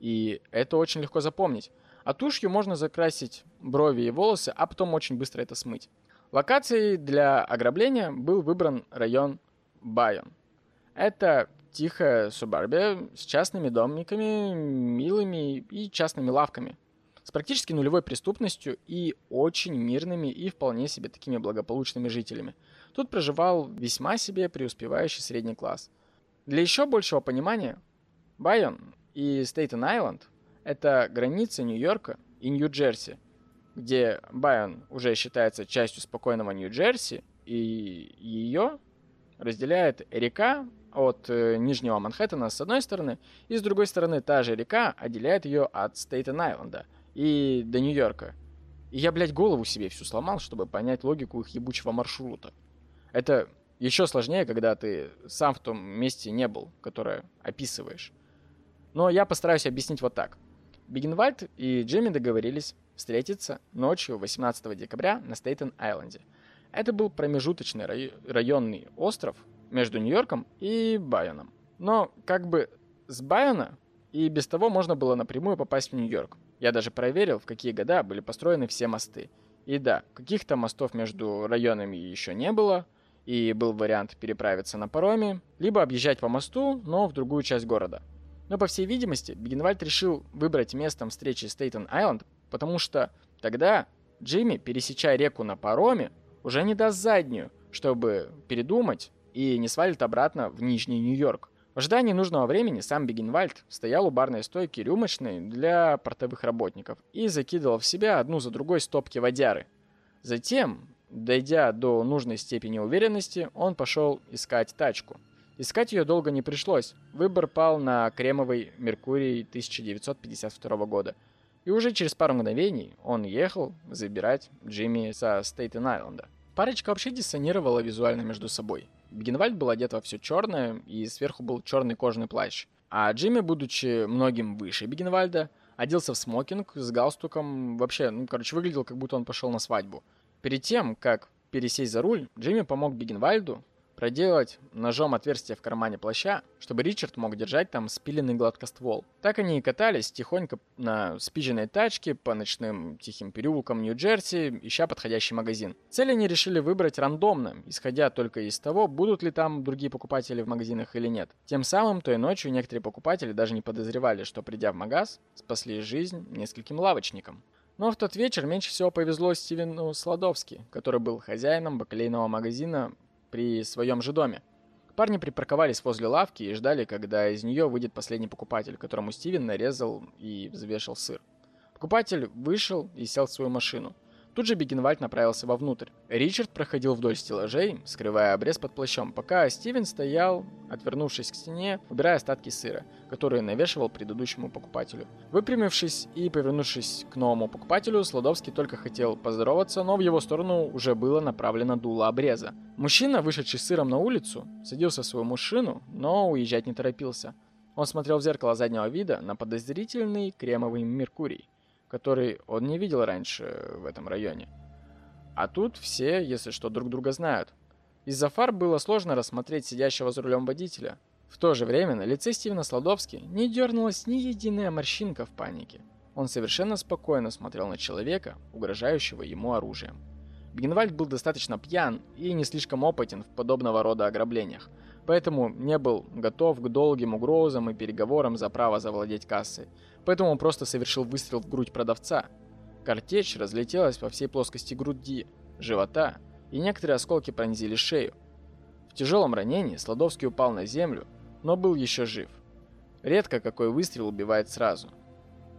И это очень легко запомнить. А тушью можно закрасить брови и волосы, а потом очень быстро это смыть. Локацией для ограбления был выбран район Байон. Это тихая субарбия с частными домиками, милыми и частными лавками, с практически нулевой преступностью и очень мирными и вполне себе такими благополучными жителями. Тут проживал весьма себе преуспевающий средний класс. Для еще большего понимания, Байон и Стейтен-Айленд – это граница Нью-Йорка и Нью-Джерси, где Байон уже считается частью спокойного Нью-Джерси, и ее разделяет река от э, Нижнего Манхэттена с одной стороны, и с другой стороны та же река отделяет ее от Стейтен-Айленда – и до Нью-Йорка. И я, блядь, голову себе всю сломал, чтобы понять логику их ебучего маршрута. Это еще сложнее, когда ты сам в том месте не был, которое описываешь. Но я постараюсь объяснить вот так. Бигенвальд и Джимми договорились встретиться ночью 18 декабря на Стейтен-Айленде. Это был промежуточный рай- районный остров между Нью-Йорком и Байоном. Но как бы с Байона и без того можно было напрямую попасть в Нью-Йорк. Я даже проверил, в какие года были построены все мосты. И да, каких-то мостов между районами еще не было, и был вариант переправиться на пароме, либо объезжать по мосту, но в другую часть города. Но, по всей видимости, Бигенвальд решил выбрать местом встречи Стейтен-Айленд, потому что тогда Джимми, пересечая реку на пароме, уже не даст заднюю, чтобы передумать и не свалит обратно в Нижний Нью-Йорк. В ожидании нужного времени сам Бегенвальд стоял у барной стойки рюмочной для портовых работников и закидывал в себя одну за другой стопки водяры. Затем, дойдя до нужной степени уверенности, он пошел искать тачку. Искать ее долго не пришлось. Выбор пал на кремовый Меркурий 1952 года. И уже через пару мгновений он ехал забирать Джимми со Стейтен-Айленда. Парочка вообще диссонировала визуально между собой. Бигенвальд был одет во все черное, и сверху был черный кожаный плащ. А Джимми, будучи многим выше Бигенвальда, оделся в смокинг с галстуком. Вообще, ну, короче, выглядел, как будто он пошел на свадьбу. Перед тем, как пересесть за руль, Джимми помог Бигенвальду проделать ножом отверстие в кармане плаща, чтобы Ричард мог держать там спиленный гладкоствол. Так они и катались тихонько на спиженной тачке по ночным тихим переулкам Нью-Джерси, ища подходящий магазин. Цель они решили выбрать рандомно, исходя только из того, будут ли там другие покупатели в магазинах или нет. Тем самым той ночью некоторые покупатели даже не подозревали, что придя в магаз, спасли жизнь нескольким лавочникам. Но в тот вечер меньше всего повезло Стивену Сладовски, который был хозяином бакалейного магазина при своем же доме. Парни припарковались возле лавки и ждали, когда из нее выйдет последний покупатель, которому Стивен нарезал и взвешал сыр. Покупатель вышел и сел в свою машину. Тут же Бигенвальд направился вовнутрь. Ричард проходил вдоль стеллажей, скрывая обрез под плащом, пока Стивен стоял, отвернувшись к стене, убирая остатки сыра, которые навешивал предыдущему покупателю. Выпрямившись и повернувшись к новому покупателю, Сладовский только хотел поздороваться, но в его сторону уже было направлено дуло обреза. Мужчина, вышедший сыром на улицу, садился в свою машину, но уезжать не торопился. Он смотрел в зеркало заднего вида на подозрительный кремовый Меркурий который он не видел раньше в этом районе. А тут все, если что, друг друга знают. Из-за фар было сложно рассмотреть сидящего за рулем водителя. В то же время на лице Стивена Сладовски не дернулась ни единая морщинка в панике. Он совершенно спокойно смотрел на человека, угрожающего ему оружием. Бигенвальд был достаточно пьян и не слишком опытен в подобного рода ограблениях, поэтому не был готов к долгим угрозам и переговорам за право завладеть кассой, поэтому он просто совершил выстрел в грудь продавца. Картечь разлетелась по всей плоскости груди, живота, и некоторые осколки пронзили шею. В тяжелом ранении Сладовский упал на землю, но был еще жив. Редко какой выстрел убивает сразу.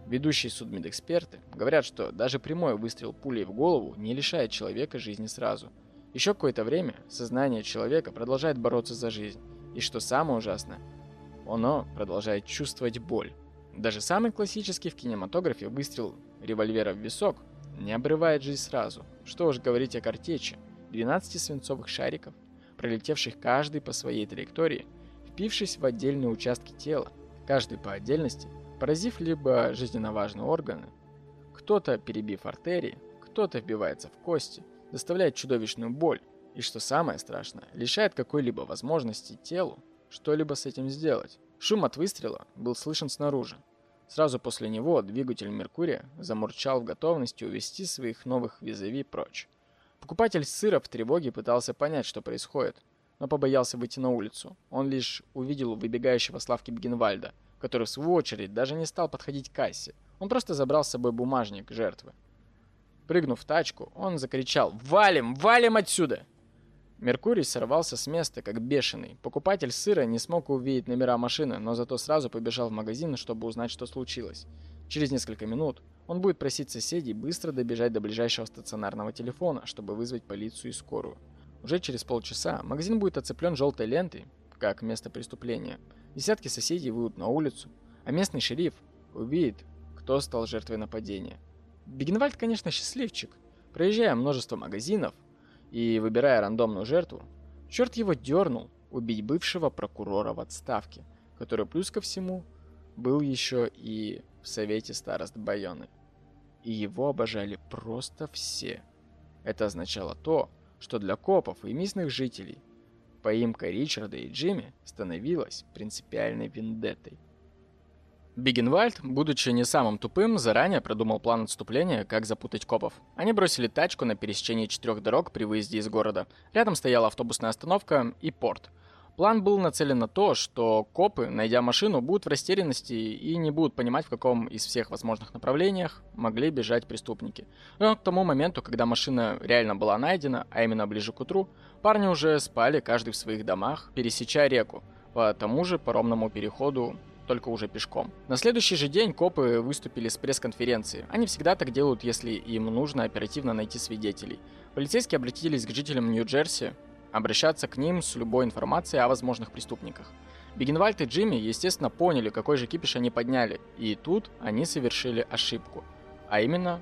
Ведущие судмедэксперты говорят, что даже прямой выстрел пулей в голову не лишает человека жизни сразу. Еще какое-то время сознание человека продолжает бороться за жизнь, и что самое ужасное, оно продолжает чувствовать боль. Даже самый классический в кинематографе выстрел револьвера в висок не обрывает жизнь сразу. Что уж говорить о картечи. 12 свинцовых шариков, пролетевших каждый по своей траектории, впившись в отдельные участки тела, каждый по отдельности, поразив либо жизненно важные органы, кто-то перебив артерии, кто-то вбивается в кости, доставляет чудовищную боль, и что самое страшное, лишает какой-либо возможности телу что-либо с этим сделать. Шум от выстрела был слышен снаружи. Сразу после него двигатель Меркурия замурчал в готовности увести своих новых визави прочь. Покупатель сыра в тревоге пытался понять, что происходит, но побоялся выйти на улицу. Он лишь увидел выбегающего Славки Бгенвальда, который в свою очередь даже не стал подходить к кассе. Он просто забрал с собой бумажник жертвы. Прыгнув в тачку, он закричал «Валим! Валим отсюда!» Меркурий сорвался с места, как бешеный. Покупатель сыра не смог увидеть номера машины, но зато сразу побежал в магазин, чтобы узнать, что случилось. Через несколько минут он будет просить соседей быстро добежать до ближайшего стационарного телефона, чтобы вызвать полицию и скорую. Уже через полчаса магазин будет оцеплен желтой лентой, как место преступления. Десятки соседей выйдут на улицу, а местный шериф увидит, кто стал жертвой нападения. Бигенвальд, конечно, счастливчик. Проезжая множество магазинов, и выбирая рандомную жертву, черт его дернул убить бывшего прокурора в отставке, который плюс ко всему был еще и в совете старост Байоны. И его обожали просто все. Это означало то, что для копов и местных жителей поимка Ричарда и Джимми становилась принципиальной вендеттой. Бигенвальд, будучи не самым тупым, заранее продумал план отступления, как запутать копов. Они бросили тачку на пересечении четырех дорог при выезде из города. Рядом стояла автобусная остановка и порт. План был нацелен на то, что копы, найдя машину, будут в растерянности и не будут понимать, в каком из всех возможных направлениях могли бежать преступники. Но к тому моменту, когда машина реально была найдена, а именно ближе к утру, парни уже спали каждый в своих домах, пересеча реку, по тому же паромному переходу только уже пешком. На следующий же день копы выступили с пресс-конференции. Они всегда так делают, если им нужно оперативно найти свидетелей. Полицейские обратились к жителям Нью-Джерси, обращаться к ним с любой информацией о возможных преступниках. Бигенвальд и Джимми, естественно, поняли, какой же кипиш они подняли, и тут они совершили ошибку. А именно,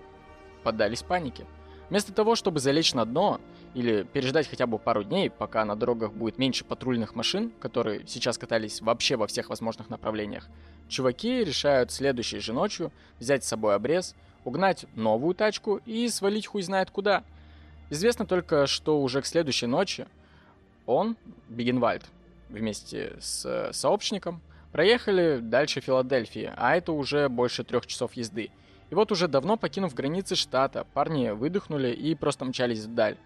поддались панике. Вместо того, чтобы залечь на дно или переждать хотя бы пару дней, пока на дорогах будет меньше патрульных машин, которые сейчас катались вообще во всех возможных направлениях, чуваки решают следующей же ночью взять с собой обрез, угнать новую тачку и свалить хуй знает куда. Известно только, что уже к следующей ночи он, Бигенвальд, вместе с сообщником, проехали дальше Филадельфии, а это уже больше трех часов езды. И вот уже давно покинув границы штата, парни выдохнули и просто мчались вдаль.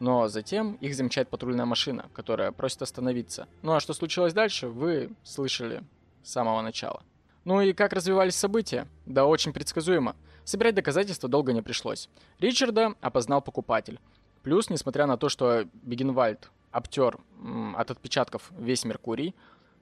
Но затем их замечает патрульная машина, которая просит остановиться. Ну а что случилось дальше, вы слышали с самого начала. Ну и как развивались события? Да очень предсказуемо. Собирать доказательства долго не пришлось. Ричарда опознал покупатель. Плюс, несмотря на то, что Бигенвальд обтер м, от отпечатков весь Меркурий,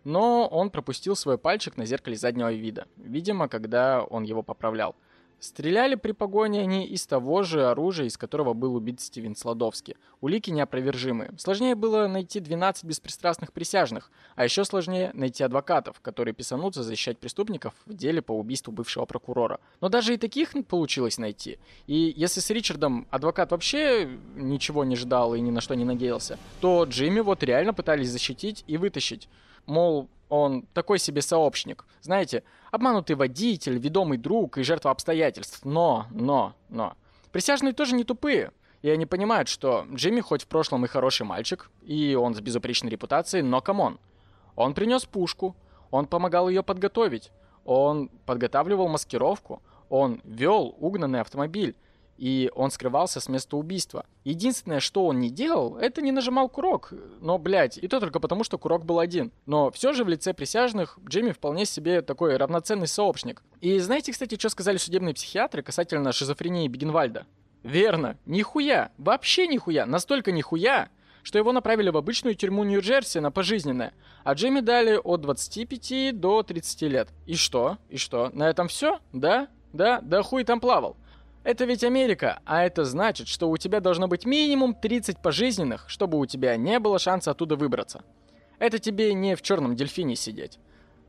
но он пропустил свой пальчик на зеркале заднего вида, видимо, когда он его поправлял. Стреляли при погоне они из того же оружия, из которого был убит Стивен Сладовский. Улики неопровержимые. Сложнее было найти 12 беспристрастных присяжных, а еще сложнее найти адвокатов, которые писанутся защищать преступников в деле по убийству бывшего прокурора. Но даже и таких получилось найти. И если с Ричардом адвокат вообще ничего не ждал и ни на что не надеялся, то Джимми вот реально пытались защитить и вытащить. Мол, он такой себе сообщник. Знаете, обманутый водитель, ведомый друг и жертва обстоятельств. Но, но, но. Присяжные тоже не тупые. И они понимают, что Джимми хоть в прошлом и хороший мальчик, и он с безупречной репутацией, но come on. Он принес пушку, он помогал ее подготовить, он подготавливал маскировку, он вел угнанный автомобиль, и он скрывался с места убийства. Единственное, что он не делал, это не нажимал курок. Но, блядь, и то только потому, что курок был один. Но все же в лице присяжных Джимми вполне себе такой равноценный сообщник. И знаете, кстати, что сказали судебные психиатры касательно шизофрении Бигенвальда? Верно, нихуя, вообще нихуя, настолько нихуя, что его направили в обычную тюрьму Нью-Джерси на пожизненное, а Джимми дали от 25 до 30 лет. И что? И что? На этом все? Да? Да? Да хуй там плавал. Это ведь Америка, а это значит, что у тебя должно быть минимум 30 пожизненных, чтобы у тебя не было шанса оттуда выбраться. Это тебе не в черном дельфине сидеть.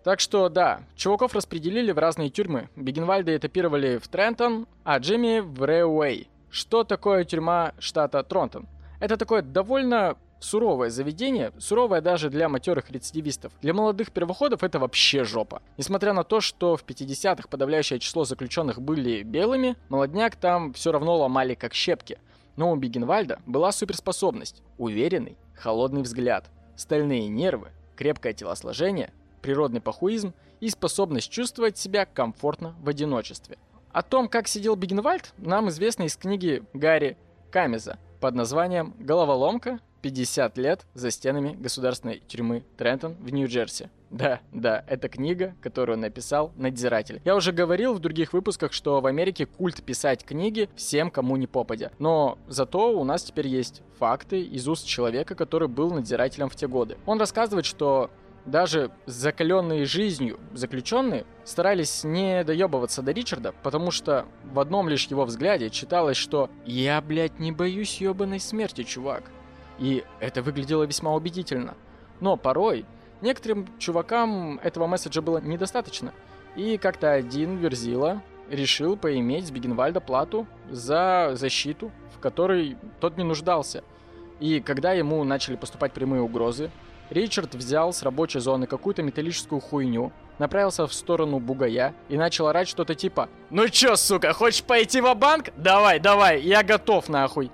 Так что да, чуваков распределили в разные тюрьмы. Бигенвальда этапировали в Трентон, а Джимми в Рэуэй. Что такое тюрьма штата Тронтон? Это такое довольно суровое заведение, суровое даже для матерых рецидивистов. Для молодых первоходов это вообще жопа. Несмотря на то, что в 50-х подавляющее число заключенных были белыми, молодняк там все равно ломали как щепки. Но у Бигенвальда была суперспособность. Уверенный, холодный взгляд, стальные нервы, крепкое телосложение, природный пахуизм и способность чувствовать себя комфортно в одиночестве. О том, как сидел Бигенвальд, нам известно из книги Гарри Камеза под названием «Головоломка. 50 лет за стенами государственной тюрьмы Трентон в Нью-Джерси». Да, да, это книга, которую написал надзиратель. Я уже говорил в других выпусках, что в Америке культ писать книги всем, кому не попадя. Но зато у нас теперь есть факты из уст человека, который был надзирателем в те годы. Он рассказывает, что даже закаленные жизнью заключенные старались не доебываться до Ричарда, потому что в одном лишь его взгляде читалось, что «Я, блядь, не боюсь ебаной смерти, чувак». И это выглядело весьма убедительно. Но порой некоторым чувакам этого месседжа было недостаточно. И как-то один Верзила решил поиметь с Бигенвальда плату за защиту, в которой тот не нуждался. И когда ему начали поступать прямые угрозы, Ричард взял с рабочей зоны какую-то металлическую хуйню, направился в сторону бугая и начал орать что-то типа «Ну чё, сука, хочешь пойти в банк Давай, давай, я готов нахуй!»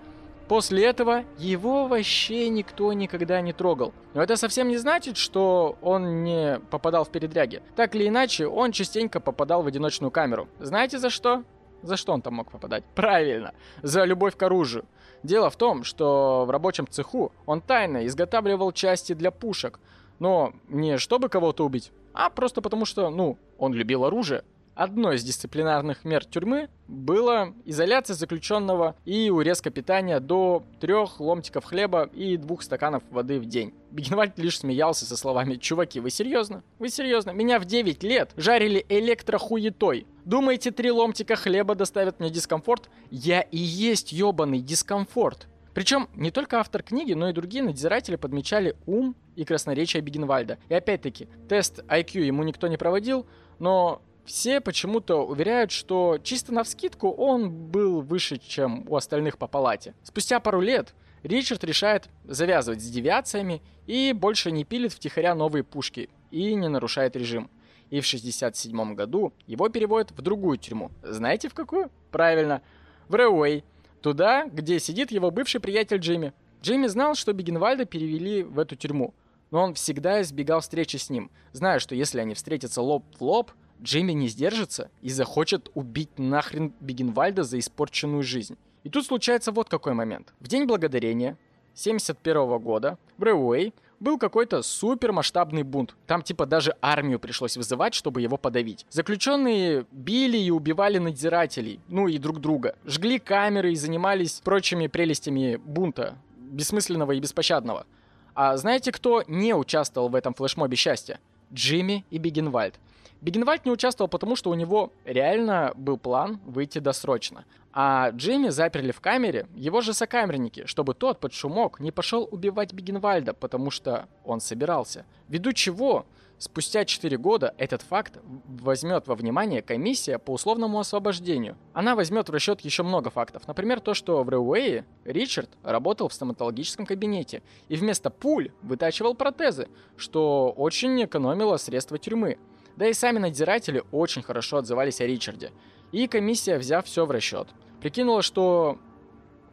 После этого его вообще никто никогда не трогал. Но это совсем не значит, что он не попадал в передряги. Так или иначе, он частенько попадал в одиночную камеру. Знаете за что? За что он там мог попадать? *laughs* Правильно, за любовь к оружию. Дело в том, что в рабочем цеху он тайно изготавливал части для пушек. Но не чтобы кого-то убить, а просто потому что, ну, он любил оружие. Одной из дисциплинарных мер тюрьмы была изоляция заключенного и урезка питания до трех ломтиков хлеба и двух стаканов воды в день. Бигенвальд лишь смеялся со словами «Чуваки, вы серьезно? Вы серьезно? Меня в 9 лет жарили электрохуетой. Думаете, три ломтика хлеба доставят мне дискомфорт? Я и есть ёбаный дискомфорт». Причем не только автор книги, но и другие надзиратели подмечали ум и красноречие Бигенвальда. И опять-таки, тест IQ ему никто не проводил, но все почему-то уверяют, что чисто на вскидку он был выше, чем у остальных по палате. Спустя пару лет Ричард решает завязывать с девиациями и больше не пилит втихаря новые пушки и не нарушает режим. И в 67 году его переводят в другую тюрьму. Знаете в какую? Правильно, в Рэуэй. Туда, где сидит его бывший приятель Джимми. Джимми знал, что Бигенвальда перевели в эту тюрьму, но он всегда избегал встречи с ним, зная, что если они встретятся лоб в лоб, Джимми не сдержится и захочет убить нахрен Бигенвальда за испорченную жизнь. И тут случается вот какой момент. В День Благодарения 71 года в Рэуэй был какой-то супер масштабный бунт. Там типа даже армию пришлось вызывать, чтобы его подавить. Заключенные били и убивали надзирателей, ну и друг друга. Жгли камеры и занимались прочими прелестями бунта, бессмысленного и беспощадного. А знаете, кто не участвовал в этом флешмобе счастья? Джимми и Бигенвальд. Бигенвальд не участвовал потому, что у него реально был план выйти досрочно. А Джимми заперли в камере его же сокамерники, чтобы тот под шумок не пошел убивать Бигенвальда, потому что он собирался. Ввиду чего Спустя 4 года этот факт возьмет во внимание комиссия по условному освобождению. Она возьмет в расчет еще много фактов. Например, то, что в Рэуэе Ричард работал в стоматологическом кабинете и вместо пуль вытачивал протезы, что очень экономило средства тюрьмы. Да и сами надзиратели очень хорошо отзывались о Ричарде. И комиссия, взяв все в расчет, прикинула, что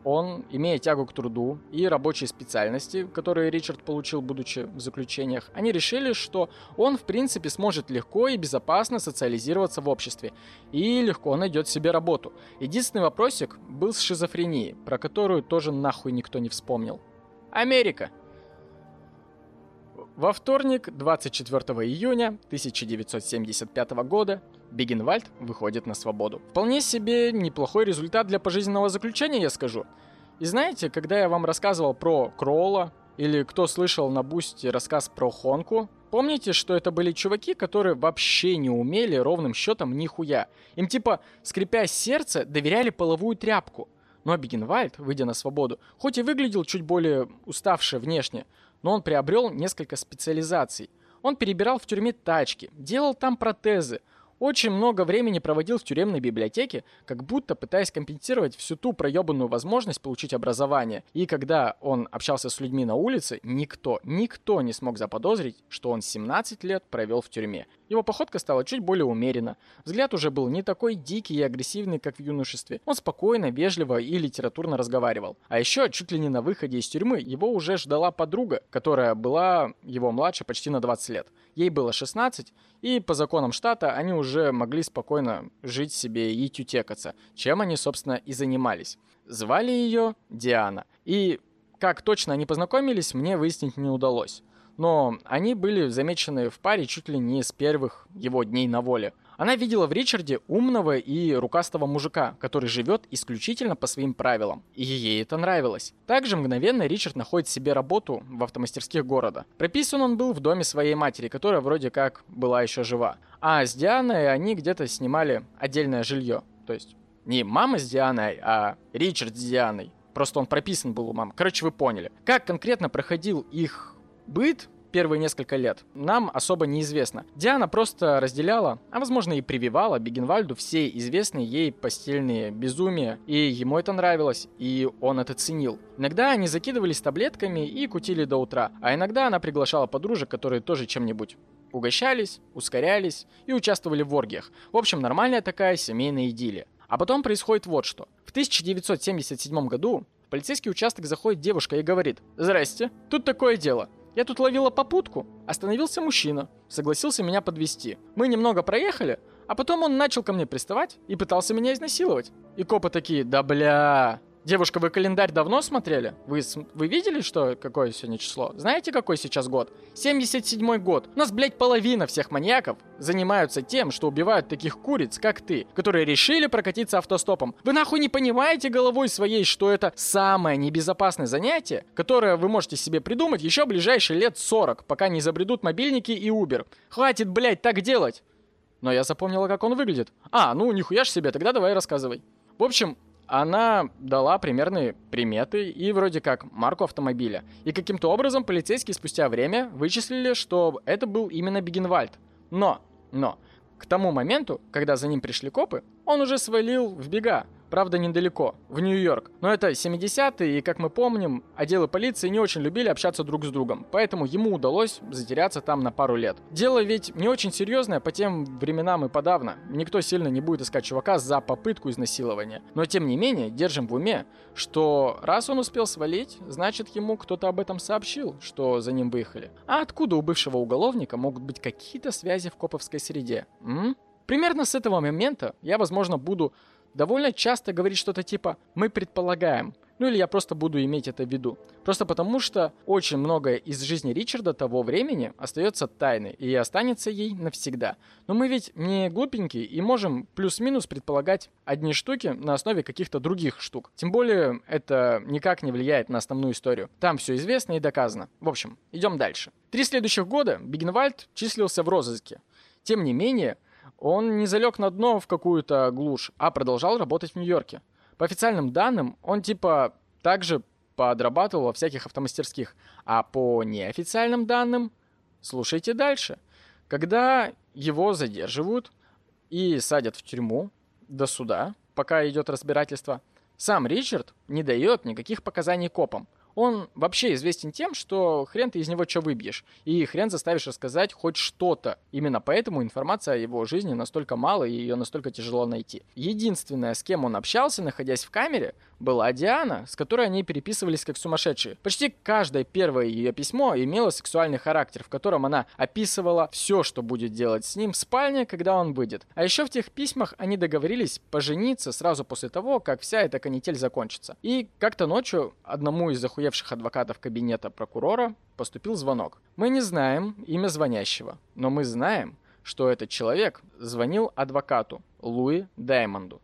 он, имея тягу к труду и рабочие специальности, которые Ричард получил, будучи в заключениях, они решили, что он, в принципе, сможет легко и безопасно социализироваться в обществе и легко найдет себе работу. Единственный вопросик был с шизофренией, про которую тоже нахуй никто не вспомнил. Америка. Во вторник, 24 июня 1975 года, Бигенвальд выходит на свободу. Вполне себе неплохой результат для пожизненного заключения, я скажу. И знаете, когда я вам рассказывал про Кролла, или кто слышал на Бусте рассказ про Хонку, помните, что это были чуваки, которые вообще не умели ровным счетом нихуя. Им типа, скрипя сердце, доверяли половую тряпку. Но Бигенвальд, выйдя на свободу, хоть и выглядел чуть более уставше внешне, но он приобрел несколько специализаций. Он перебирал в тюрьме тачки, делал там протезы, очень много времени проводил в тюремной библиотеке, как будто пытаясь компенсировать всю ту проебанную возможность получить образование. И когда он общался с людьми на улице, никто, никто не смог заподозрить, что он 17 лет провел в тюрьме. Его походка стала чуть более умерена. Взгляд уже был не такой дикий и агрессивный, как в юношестве. Он спокойно, вежливо и литературно разговаривал. А еще, чуть ли не на выходе из тюрьмы, его уже ждала подруга, которая была его младше почти на 20 лет. Ей было 16, и по законам штата они уже могли спокойно жить себе и тютекаться, чем они, собственно, и занимались. Звали ее Диана. И как точно они познакомились, мне выяснить не удалось. Но они были замечены в паре чуть ли не с первых его дней на воле. Она видела в Ричарде умного и рукастого мужика, который живет исключительно по своим правилам, и ей это нравилось. Также мгновенно Ричард находит себе работу в автомастерских города. Прописан он был в доме своей матери, которая вроде как была еще жива. А с Дианой они где-то снимали отдельное жилье. То есть не мама с Дианой, а Ричард с Дианой. Просто он прописан был у мамы. Короче, вы поняли. Как конкретно проходил их быт, первые несколько лет, нам особо неизвестно. Диана просто разделяла, а возможно и прививала Бегенвальду все известные ей постельные безумия, и ему это нравилось, и он это ценил. Иногда они закидывались таблетками и кутили до утра, а иногда она приглашала подружек, которые тоже чем-нибудь угощались, ускорялись и участвовали в оргиях. В общем, нормальная такая семейная идиллия. А потом происходит вот что. В 1977 году в полицейский участок заходит девушка и говорит «Здрасте, тут такое дело. Я тут ловила попутку. Остановился мужчина. Согласился меня подвести. Мы немного проехали, а потом он начал ко мне приставать и пытался меня изнасиловать. И копы такие, да бля, Девушка, вы календарь давно смотрели? Вы, вы видели, что какое сегодня число? Знаете, какой сейчас год? 77 год. У нас, блядь, половина всех маньяков занимаются тем, что убивают таких куриц, как ты, которые решили прокатиться автостопом. Вы нахуй не понимаете головой своей, что это самое небезопасное занятие, которое вы можете себе придумать еще ближайшие лет 40, пока не забредут мобильники и Uber. Хватит, блядь, так делать. Но я запомнила, как он выглядит. А, ну нихуя ж себе, тогда давай рассказывай. В общем, она дала примерные приметы и вроде как марку автомобиля. И каким-то образом полицейские спустя время вычислили, что это был именно Бигенвальд. Но, но, к тому моменту, когда за ним пришли копы, он уже свалил в бега. Правда, недалеко, в Нью-Йорк. Но это 70-е, и, как мы помним, отделы полиции не очень любили общаться друг с другом, поэтому ему удалось затеряться там на пару лет. Дело ведь не очень серьезное по тем временам и подавно. Никто сильно не будет искать чувака за попытку изнасилования. Но, тем не менее, держим в уме, что раз он успел свалить, значит ему кто-то об этом сообщил, что за ним выехали. А откуда у бывшего уголовника могут быть какие-то связи в коповской среде? М? Примерно с этого момента я, возможно, буду довольно часто говорить что-то типа «мы предполагаем», ну или я просто буду иметь это в виду. Просто потому что очень многое из жизни Ричарда того времени остается тайной и останется ей навсегда. Но мы ведь не глупенькие и можем плюс-минус предполагать одни штуки на основе каких-то других штук. Тем более это никак не влияет на основную историю. Там все известно и доказано. В общем, идем дальше. Три следующих года Бигенвальд числился в розыске. Тем не менее, он не залег на дно в какую-то глушь, а продолжал работать в Нью-Йорке. По официальным данным, он типа также подрабатывал во всяких автомастерских, а по неофициальным данным, слушайте дальше. Когда его задерживают и садят в тюрьму до суда, пока идет разбирательство, сам Ричард не дает никаких показаний копам. Он вообще известен тем, что хрен ты из него что выбьешь, и хрен заставишь рассказать хоть что-то. Именно поэтому информация о его жизни настолько мало, и ее настолько тяжело найти. Единственное, с кем он общался, находясь в камере, была Диана, с которой они переписывались как сумасшедшие. Почти каждое первое ее письмо имело сексуальный характер, в котором она описывала все, что будет делать с ним в спальне, когда он выйдет. А еще в тех письмах они договорились пожениться сразу после того, как вся эта канитель закончится. И как-то ночью одному из захуевших адвокатов кабинета прокурора поступил звонок. Мы не знаем имя звонящего, но мы знаем, что этот человек звонил адвокату Луи Даймонду.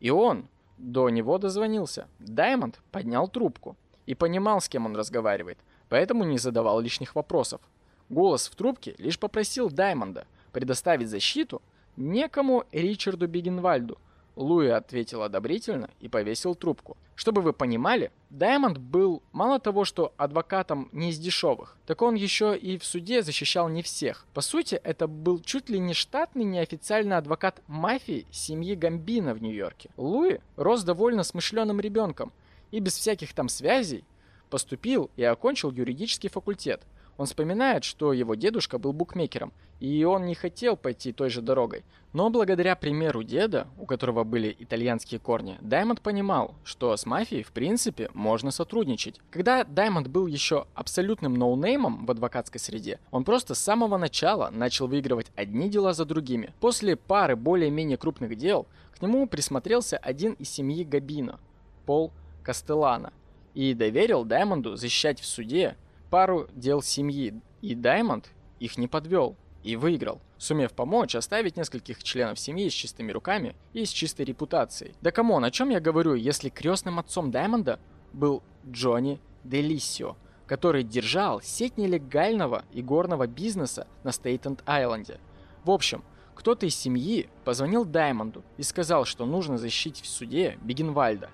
И он до него дозвонился. Даймонд поднял трубку и понимал, с кем он разговаривает, поэтому не задавал лишних вопросов. Голос в трубке лишь попросил Даймонда предоставить защиту некому Ричарду Бигенвальду. Луи ответил одобрительно и повесил трубку. Чтобы вы понимали, Даймонд был мало того, что адвокатом не из дешевых, так он еще и в суде защищал не всех. По сути, это был чуть ли не штатный неофициальный адвокат мафии семьи Гамбина в Нью-Йорке. Луи рос довольно смышленым ребенком и без всяких там связей поступил и окончил юридический факультет. Он вспоминает, что его дедушка был букмекером, и он не хотел пойти той же дорогой. Но благодаря примеру деда, у которого были итальянские корни, Даймонд понимал, что с мафией в принципе можно сотрудничать. Когда Даймонд был еще абсолютным ноунеймом в адвокатской среде, он просто с самого начала начал выигрывать одни дела за другими. После пары более-менее крупных дел к нему присмотрелся один из семьи Габино, Пол Кастеллано, и доверил Даймонду защищать в суде пару дел семьи, и Даймонд их не подвел и выиграл, сумев помочь оставить нескольких членов семьи с чистыми руками и с чистой репутацией. Да come on, о чем я говорю, если крестным отцом Даймонда был Джонни Делисио, который держал сеть нелегального игорного бизнеса на Стейтен-Айленде. В общем, кто-то из семьи позвонил Даймонду и сказал, что нужно защитить в суде Бигенвальда.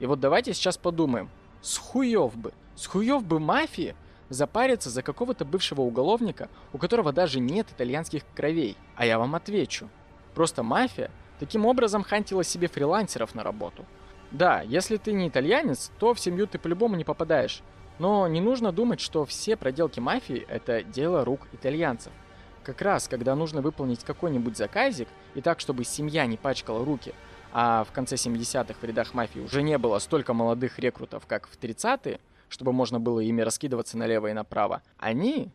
И вот давайте сейчас подумаем, с хуев бы, с хуев бы мафии запариться за какого-то бывшего уголовника, у которого даже нет итальянских кровей. А я вам отвечу. Просто мафия таким образом хантила себе фрилансеров на работу. Да, если ты не итальянец, то в семью ты по-любому не попадаешь. Но не нужно думать, что все проделки мафии – это дело рук итальянцев. Как раз, когда нужно выполнить какой-нибудь заказик, и так, чтобы семья не пачкала руки, а в конце 70-х в рядах мафии уже не было столько молодых рекрутов, как в 30-е, чтобы можно было ими раскидываться налево и направо, они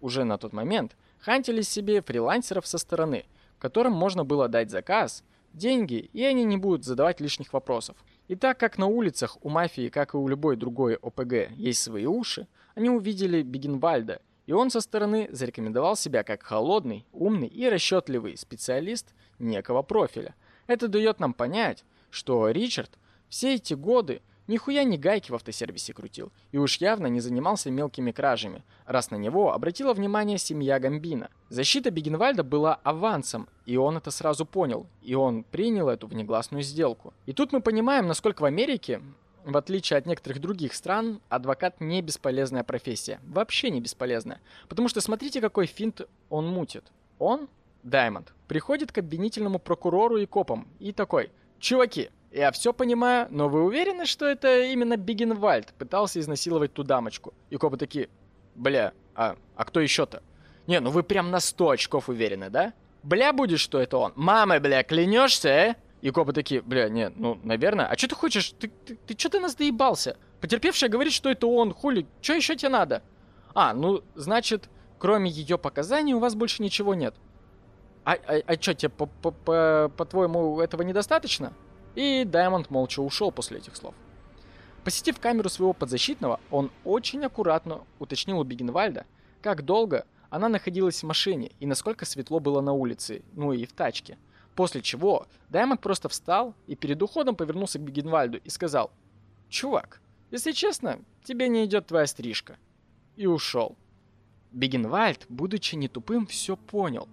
уже на тот момент хантили себе фрилансеров со стороны, которым можно было дать заказ, деньги, и они не будут задавать лишних вопросов. И так как на улицах у мафии, как и у любой другой ОПГ, есть свои уши, они увидели Бигенвальда, и он со стороны зарекомендовал себя как холодный, умный и расчетливый специалист некого профиля. Это дает нам понять, что Ричард все эти годы Нихуя не гайки в автосервисе крутил, и уж явно не занимался мелкими кражами, раз на него обратила внимание семья Гамбина. Защита Бигенвальда была авансом, и он это сразу понял, и он принял эту внегласную сделку. И тут мы понимаем, насколько в Америке, в отличие от некоторых других стран, адвокат не бесполезная профессия. Вообще не бесполезная. Потому что смотрите, какой финт он мутит. Он, Даймонд, приходит к обвинительному прокурору и копам и такой, «Чуваки, я все понимаю, но вы уверены, что это именно Бигенвальд пытался изнасиловать ту дамочку? И копы такие, бля, а, а кто еще-то? Не, ну вы прям на 100 очков уверены, да? Бля, будешь, что это он? Мамой, бля, клянешься, э? И копы такие, бля, не, ну, наверное. А что ты хочешь? Ты, ты, ты что ты нас доебался? Потерпевшая говорит, что это он, хули, что еще тебе надо? А, ну, значит, кроме ее показаний у вас больше ничего нет. А, а, а что, тебе, по-твоему, этого недостаточно? И Даймонд молча ушел после этих слов. Посетив камеру своего подзащитного, он очень аккуратно уточнил у Бигенвальда, как долго она находилась в машине и насколько светло было на улице, ну и в тачке. После чего Даймонд просто встал и перед уходом повернулся к Бигенвальду и сказал «Чувак, если честно, тебе не идет твоя стрижка». И ушел. Бигенвальд, будучи не тупым, все понял.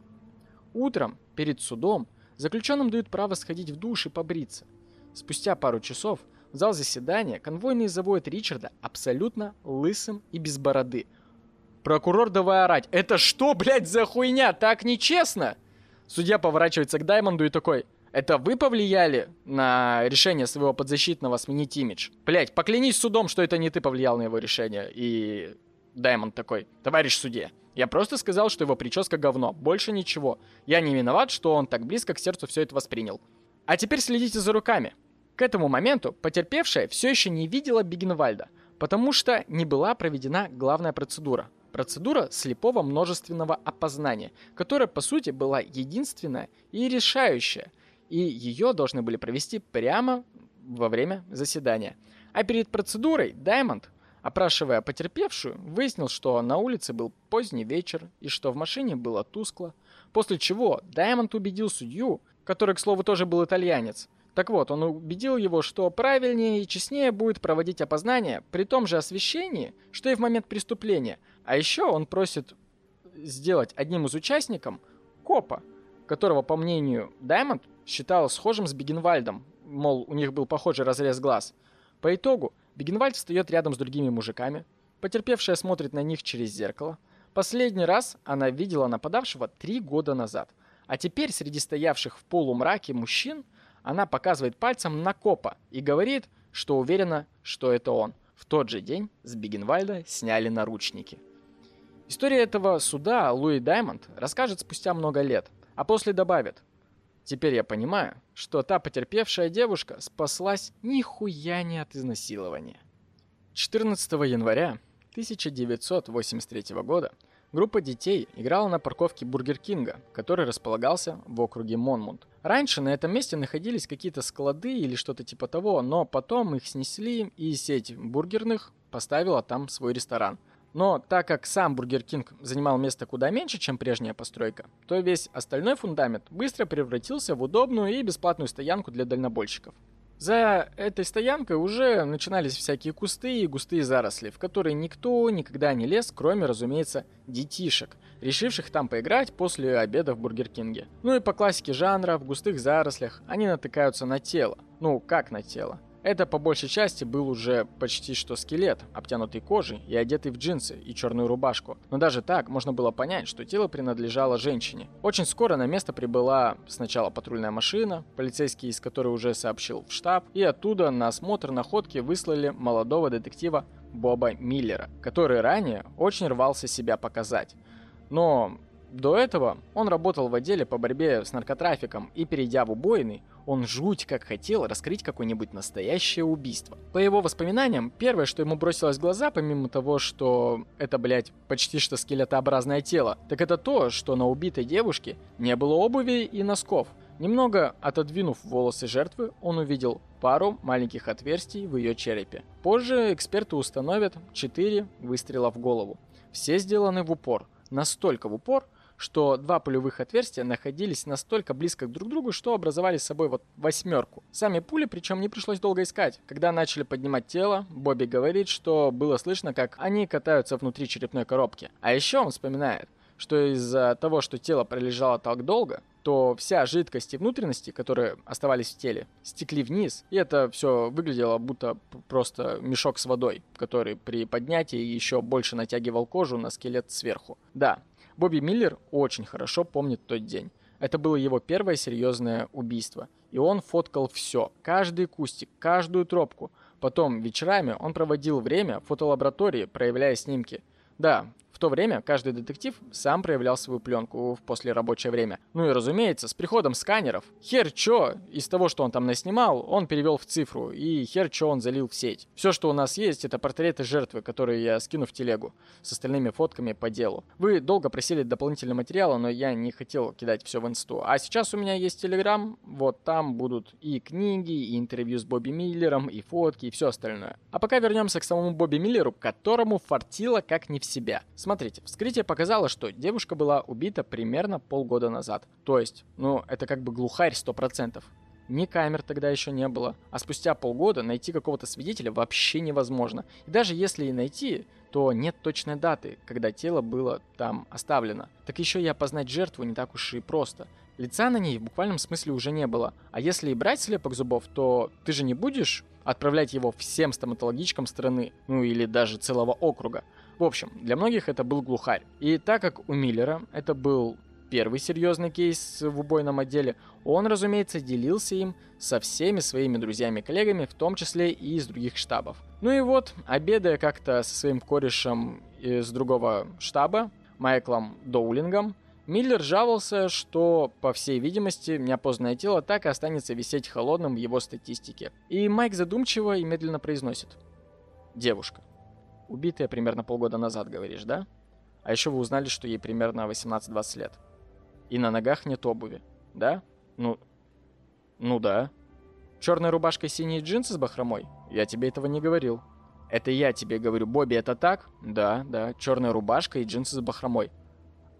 Утром, перед судом, заключенным дают право сходить в душ и побриться. Спустя пару часов в зал заседания конвойные заводят Ричарда абсолютно лысым и без бороды. Прокурор давай орать. Это что, блядь, за хуйня? Так нечестно! Судья поворачивается к Даймонду и такой, это вы повлияли на решение своего подзащитного сменить имидж? Блять, поклянись судом, что это не ты повлиял на его решение. И Даймонд такой, товарищ судья, я просто сказал, что его прическа говно, больше ничего. Я не виноват, что он так близко к сердцу все это воспринял. А теперь следите за руками. К этому моменту потерпевшая все еще не видела Бигенвальда, потому что не была проведена главная процедура. Процедура слепого множественного опознания, которая по сути была единственная и решающая, и ее должны были провести прямо во время заседания. А перед процедурой Даймонд, опрашивая потерпевшую, выяснил, что на улице был поздний вечер и что в машине было тускло, после чего Даймонд убедил судью, который, к слову, тоже был итальянец, так вот, он убедил его, что правильнее и честнее будет проводить опознание при том же освещении, что и в момент преступления. А еще он просит сделать одним из участников копа, которого, по мнению Даймонд, считал схожим с Бегенвальдом, мол, у них был похожий разрез глаз. По итогу, Бегенвальд встает рядом с другими мужиками, потерпевшая смотрит на них через зеркало. Последний раз она видела нападавшего три года назад. А теперь среди стоявших в полумраке мужчин она показывает пальцем на копа и говорит, что уверена, что это он. В тот же день с Бигенвальда сняли наручники. История этого суда Луи Даймонд расскажет спустя много лет, а после добавит. Теперь я понимаю, что та потерпевшая девушка спаслась нихуя не от изнасилования. 14 января 1983 года группа детей играла на парковке Бургер Кинга, который располагался в округе Монмут. Раньше на этом месте находились какие-то склады или что-то типа того, но потом их снесли и сеть бургерных поставила там свой ресторан. Но так как сам Бургер Кинг занимал место куда меньше, чем прежняя постройка, то весь остальной фундамент быстро превратился в удобную и бесплатную стоянку для дальнобойщиков. За этой стоянкой уже начинались всякие кусты и густые заросли, в которые никто никогда не лез, кроме, разумеется, детишек, решивших там поиграть после обеда в Бургер Кинге. Ну и по классике жанра, в густых зарослях они натыкаются на тело. Ну, как на тело? Это по большей части был уже почти что скелет, обтянутый кожей и одетый в джинсы и черную рубашку. Но даже так можно было понять, что тело принадлежало женщине. Очень скоро на место прибыла сначала патрульная машина, полицейский из которой уже сообщил в штаб, и оттуда на осмотр находки выслали молодого детектива Боба Миллера, который ранее очень рвался себя показать. Но до этого он работал в отделе по борьбе с наркотрафиком и, перейдя в убойный, он жуть как хотел раскрыть какое-нибудь настоящее убийство. По его воспоминаниям, первое, что ему бросилось в глаза, помимо того, что это, блядь, почти что скелетообразное тело, так это то, что на убитой девушке не было обуви и носков. Немного отодвинув волосы жертвы, он увидел пару маленьких отверстий в ее черепе. Позже эксперты установят 4 выстрела в голову. Все сделаны в упор. Настолько в упор, что два пулевых отверстия находились настолько близко друг к другу, что образовали с собой вот восьмерку. Сами пули, причем не пришлось долго искать. Когда начали поднимать тело, Бобби говорит, что было слышно, как они катаются внутри черепной коробки. А еще он вспоминает, что из-за того, что тело пролежало так долго, то вся жидкость и внутренности, которые оставались в теле, стекли вниз, и это все выглядело будто просто мешок с водой, который при поднятии еще больше натягивал кожу на скелет сверху. Да, Бобби Миллер очень хорошо помнит тот день. Это было его первое серьезное убийство. И он фоткал все, каждый кустик, каждую тропку. Потом вечерами он проводил время в фотолаборатории, проявляя снимки. Да, в то время каждый детектив сам проявлял свою пленку в послерабочее время. Ну и разумеется, с приходом сканеров, хер чё из того, что он там наснимал, он перевел в цифру, и хер чё он залил в сеть. Все, что у нас есть, это портреты жертвы, которые я скину в телегу, с остальными фотками по делу. Вы долго просили дополнительные материалы, но я не хотел кидать все в инсту. А сейчас у меня есть телеграм, вот там будут и книги, и интервью с Бобби Миллером, и фотки, и все остальное. А пока вернемся к самому Бобби Миллеру, которому фартило как не в себя. Смотрите, вскрытие показало, что девушка была убита примерно полгода назад. То есть, ну, это как бы глухарь 100%. ни камер тогда еще не было, а спустя полгода найти какого-то свидетеля вообще невозможно. И даже если и найти, то нет точной даты, когда тело было там оставлено. Так еще и опознать жертву не так уж и просто. Лица на ней в буквальном смысле уже не было. А если и брать слепок зубов, то ты же не будешь отправлять его всем стоматологичкам страны, ну или даже целого округа. В общем, для многих это был глухарь. И так как у Миллера это был первый серьезный кейс в убойном отделе, он, разумеется, делился им со всеми своими друзьями-коллегами, в том числе и из других штабов. Ну и вот, обедая как-то со своим корешем из другого штаба, Майклом Доулингом, Миллер жаловался, что, по всей видимости, неопознанное тело так и останется висеть холодным в его статистике. И Майк задумчиво и медленно произносит. «Девушка. Убитая примерно полгода назад, говоришь, да? А еще вы узнали, что ей примерно 18-20 лет. И на ногах нет обуви, да? Ну, ну да. Черная рубашка и синие джинсы с бахромой? Я тебе этого не говорил. Это я тебе говорю, Бобби, это так? Да, да, черная рубашка и джинсы с бахромой.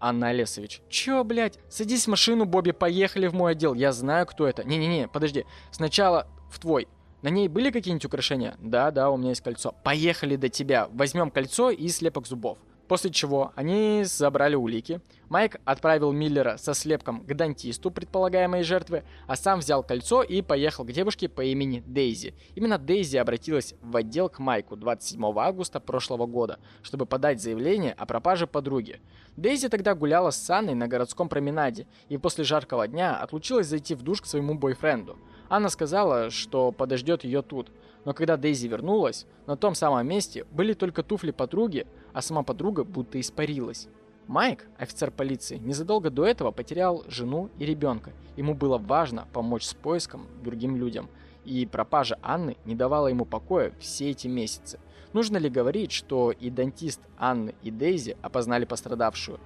Анна Олесович. Чё, блядь? Садись в машину, Бобби, поехали в мой отдел. Я знаю, кто это. Не-не-не, подожди. Сначала в твой. На ней были какие-нибудь украшения? Да, да, у меня есть кольцо. Поехали до тебя. Возьмем кольцо и слепок зубов. После чего они забрали улики. Майк отправил Миллера со слепком к дантисту предполагаемой жертвы, а сам взял кольцо и поехал к девушке по имени Дейзи. Именно Дейзи обратилась в отдел к Майку 27 августа прошлого года, чтобы подать заявление о пропаже подруги. Дейзи тогда гуляла с Анной на городском променаде и после жаркого дня отлучилась зайти в душ к своему бойфренду. Анна сказала, что подождет ее тут. Но когда Дейзи вернулась, на том самом месте были только туфли подруги, а сама подруга будто испарилась. Майк, офицер полиции, незадолго до этого потерял жену и ребенка. Ему было важно помочь с поиском другим людям. И пропажа Анны не давала ему покоя все эти месяцы. Нужно ли говорить, что и дантист Анны и Дейзи опознали пострадавшую?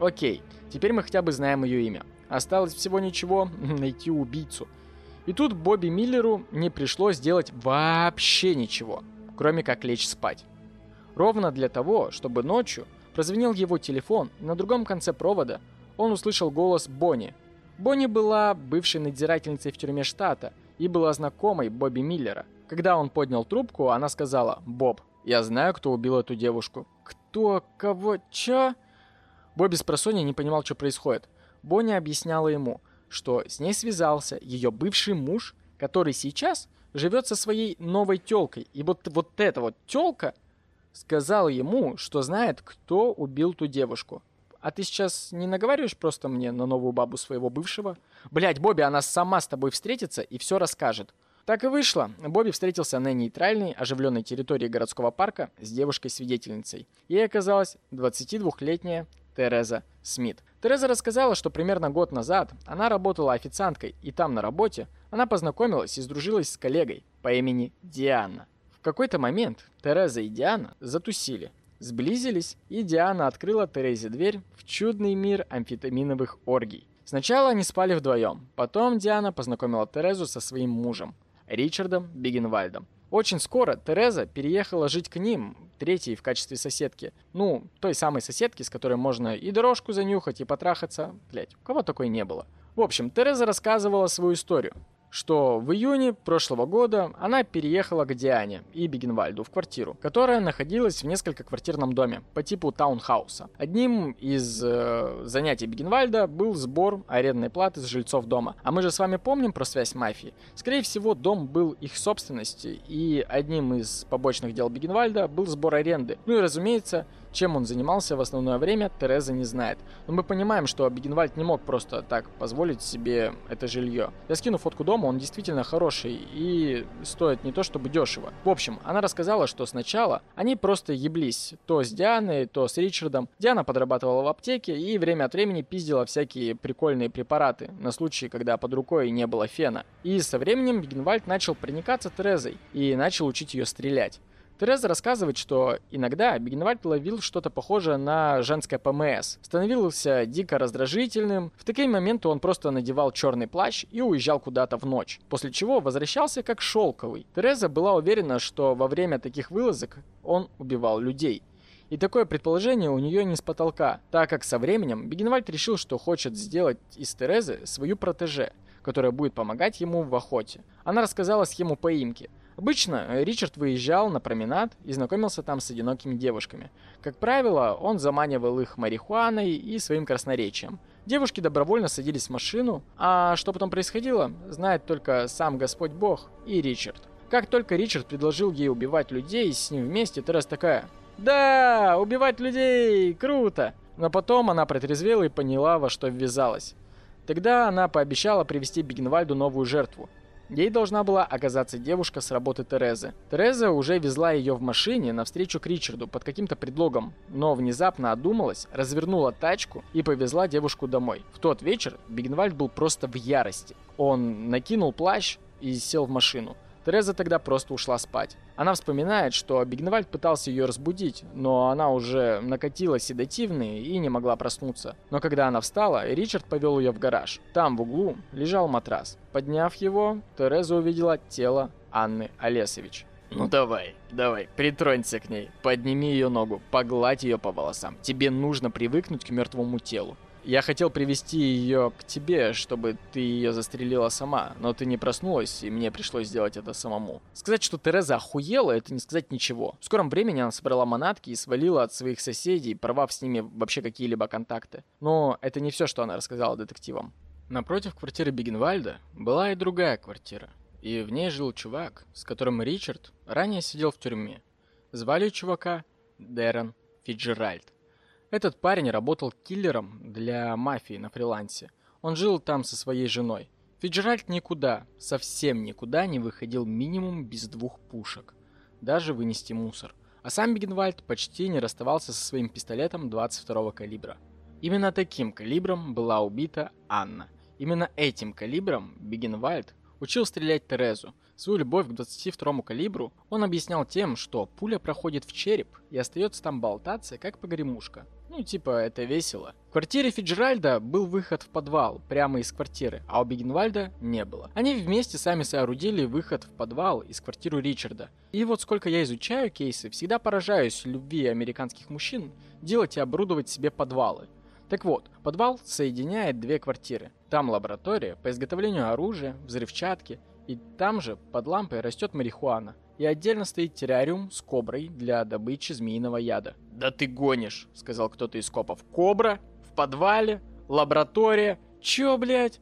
Окей, теперь мы хотя бы знаем ее имя. Осталось всего ничего найти убийцу. И тут Бобби Миллеру не пришлось делать вообще ничего, кроме как лечь спать. Ровно для того, чтобы ночью прозвенел его телефон, и на другом конце провода он услышал голос Бонни. Бонни была бывшей надзирательницей в тюрьме штата и была знакомой Бобби Миллера. Когда он поднял трубку, она сказала «Боб, я знаю, кто убил эту девушку». «Кто? Кого? Чё?» Бобби с просонья не понимал, что происходит. Бонни объясняла ему – что с ней связался ее бывший муж, который сейчас живет со своей новой телкой. И вот, вот эта вот телка сказала ему, что знает, кто убил ту девушку. А ты сейчас не наговариваешь просто мне на новую бабу своего бывшего? Блять, Бобби, она сама с тобой встретится и все расскажет. Так и вышло. Бобби встретился на нейтральной, оживленной территории городского парка с девушкой-свидетельницей. Ей оказалась 22-летняя Тереза Смит. Тереза рассказала, что примерно год назад она работала официанткой, и там на работе она познакомилась и сдружилась с коллегой по имени Диана. В какой-то момент Тереза и Диана затусили, сблизились, и Диана открыла Терезе дверь в чудный мир амфетаминовых оргий. Сначала они спали вдвоем, потом Диана познакомила Терезу со своим мужем, Ричардом Бигенвальдом. Очень скоро Тереза переехала жить к ним, третьей в качестве соседки. Ну, той самой соседки, с которой можно и дорожку занюхать, и потрахаться. Блять, у кого такой не было? В общем, Тереза рассказывала свою историю что в июне прошлого года она переехала к Диане и Бигенвальду в квартиру, которая находилась в несколько квартирном доме по типу таунхауса. Одним из э, занятий Бигенвальда был сбор арендной платы с жильцов дома. А мы же с вами помним про связь мафии. Скорее всего, дом был их собственностью, и одним из побочных дел Бигенвальда был сбор аренды. Ну и разумеется, чем он занимался в основное время, Тереза не знает. Но мы понимаем, что Бигенвальд не мог просто так позволить себе это жилье. Я скину фотку дома, он действительно хороший и стоит не то чтобы дешево. В общем, она рассказала, что сначала они просто еблись то с Дианой, то с Ричардом. Диана подрабатывала в аптеке и время от времени пиздила всякие прикольные препараты на случай, когда под рукой не было фена. И со временем Бигенвальд начал проникаться Терезой и начал учить ее стрелять. Тереза рассказывает, что иногда Бигенвальд ловил что-то похожее на женское ПМС. Становился дико раздражительным. В такие моменты он просто надевал черный плащ и уезжал куда-то в ночь. После чего возвращался как шелковый. Тереза была уверена, что во время таких вылазок он убивал людей. И такое предположение у нее не с потолка, так как со временем Бигенвальд решил, что хочет сделать из Терезы свою протеже, которая будет помогать ему в охоте. Она рассказала схему поимки. Обычно э, Ричард выезжал на променад и знакомился там с одинокими девушками. Как правило, он заманивал их марихуаной и своим красноречием. Девушки добровольно садились в машину, а что потом происходило, знает только сам Господь Бог и Ричард. Как только Ричард предложил ей убивать людей с ним вместе, Тереза такая «Да, убивать людей, круто!» Но потом она протрезвела и поняла, во что ввязалась. Тогда она пообещала привести Бигенвальду новую жертву. Ей должна была оказаться девушка с работы Терезы. Тереза уже везла ее в машине навстречу к Ричарду под каким-то предлогом, но внезапно одумалась, развернула тачку и повезла девушку домой. В тот вечер Бигенвальд был просто в ярости. Он накинул плащ и сел в машину. Тереза тогда просто ушла спать. Она вспоминает, что Бигневальд пытался ее разбудить, но она уже накатила седативные и не могла проснуться. Но когда она встала, Ричард повел ее в гараж. Там в углу лежал матрас. Подняв его, Тереза увидела тело Анны Олесович. Ну давай, давай, притронься к ней, подними ее ногу, погладь ее по волосам. Тебе нужно привыкнуть к мертвому телу. Я хотел привести ее к тебе, чтобы ты ее застрелила сама, но ты не проснулась, и мне пришлось сделать это самому. Сказать, что Тереза охуела, это не сказать ничего. В скором времени она собрала манатки и свалила от своих соседей, порвав с ними вообще какие-либо контакты. Но это не все, что она рассказала детективам. Напротив квартиры Бигенвальда была и другая квартира. И в ней жил чувак, с которым Ричард ранее сидел в тюрьме. Звали чувака Дэрон Фиджеральд. Этот парень работал киллером для мафии на фрилансе. Он жил там со своей женой. Фиджеральд никуда, совсем никуда не выходил минимум без двух пушек. Даже вынести мусор. А сам Бигенвальд почти не расставался со своим пистолетом 22 калибра. Именно таким калибром была убита Анна. Именно этим калибром Бигенвальд учил стрелять Терезу. Свою любовь к 22 калибру он объяснял тем, что пуля проходит в череп и остается там болтаться, как погремушка. Ну, типа, это весело. В квартире Фиджеральда был выход в подвал, прямо из квартиры, а у Бигенвальда не было. Они вместе сами соорудили выход в подвал из квартиры Ричарда. И вот сколько я изучаю кейсы, всегда поражаюсь любви американских мужчин делать и оборудовать себе подвалы. Так вот, подвал соединяет две квартиры. Там лаборатория по изготовлению оружия, взрывчатки, и там же под лампой растет марихуана. И отдельно стоит террариум с коброй для добычи змеиного яда. «Да ты гонишь», — сказал кто-то из копов. «Кобра? В подвале? Лаборатория? Чё, блядь?»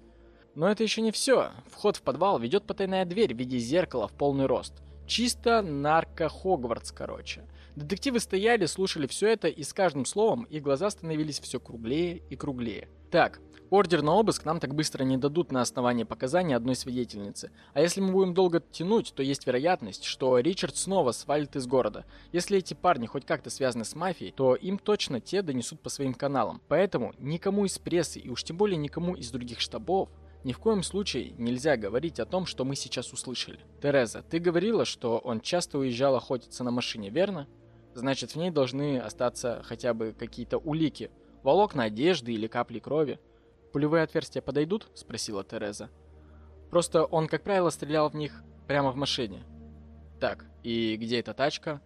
Но это еще не все. Вход в подвал ведет потайная дверь в виде зеркала в полный рост. Чисто нарко-Хогвартс, короче. Детективы стояли, слушали все это, и с каждым словом их глаза становились все круглее и круглее. Так, ордер на обыск нам так быстро не дадут на основании показаний одной свидетельницы. А если мы будем долго тянуть, то есть вероятность, что Ричард снова свалит из города. Если эти парни хоть как-то связаны с мафией, то им точно те донесут по своим каналам. Поэтому никому из прессы и уж тем более никому из других штабов ни в коем случае нельзя говорить о том, что мы сейчас услышали. Тереза, ты говорила, что он часто уезжал охотиться на машине, верно? Значит, в ней должны остаться хотя бы какие-то улики. Волокна одежды или капли крови. Пулевые отверстия подойдут? Спросила Тереза. Просто он, как правило, стрелял в них прямо в машине. Так, и где эта тачка?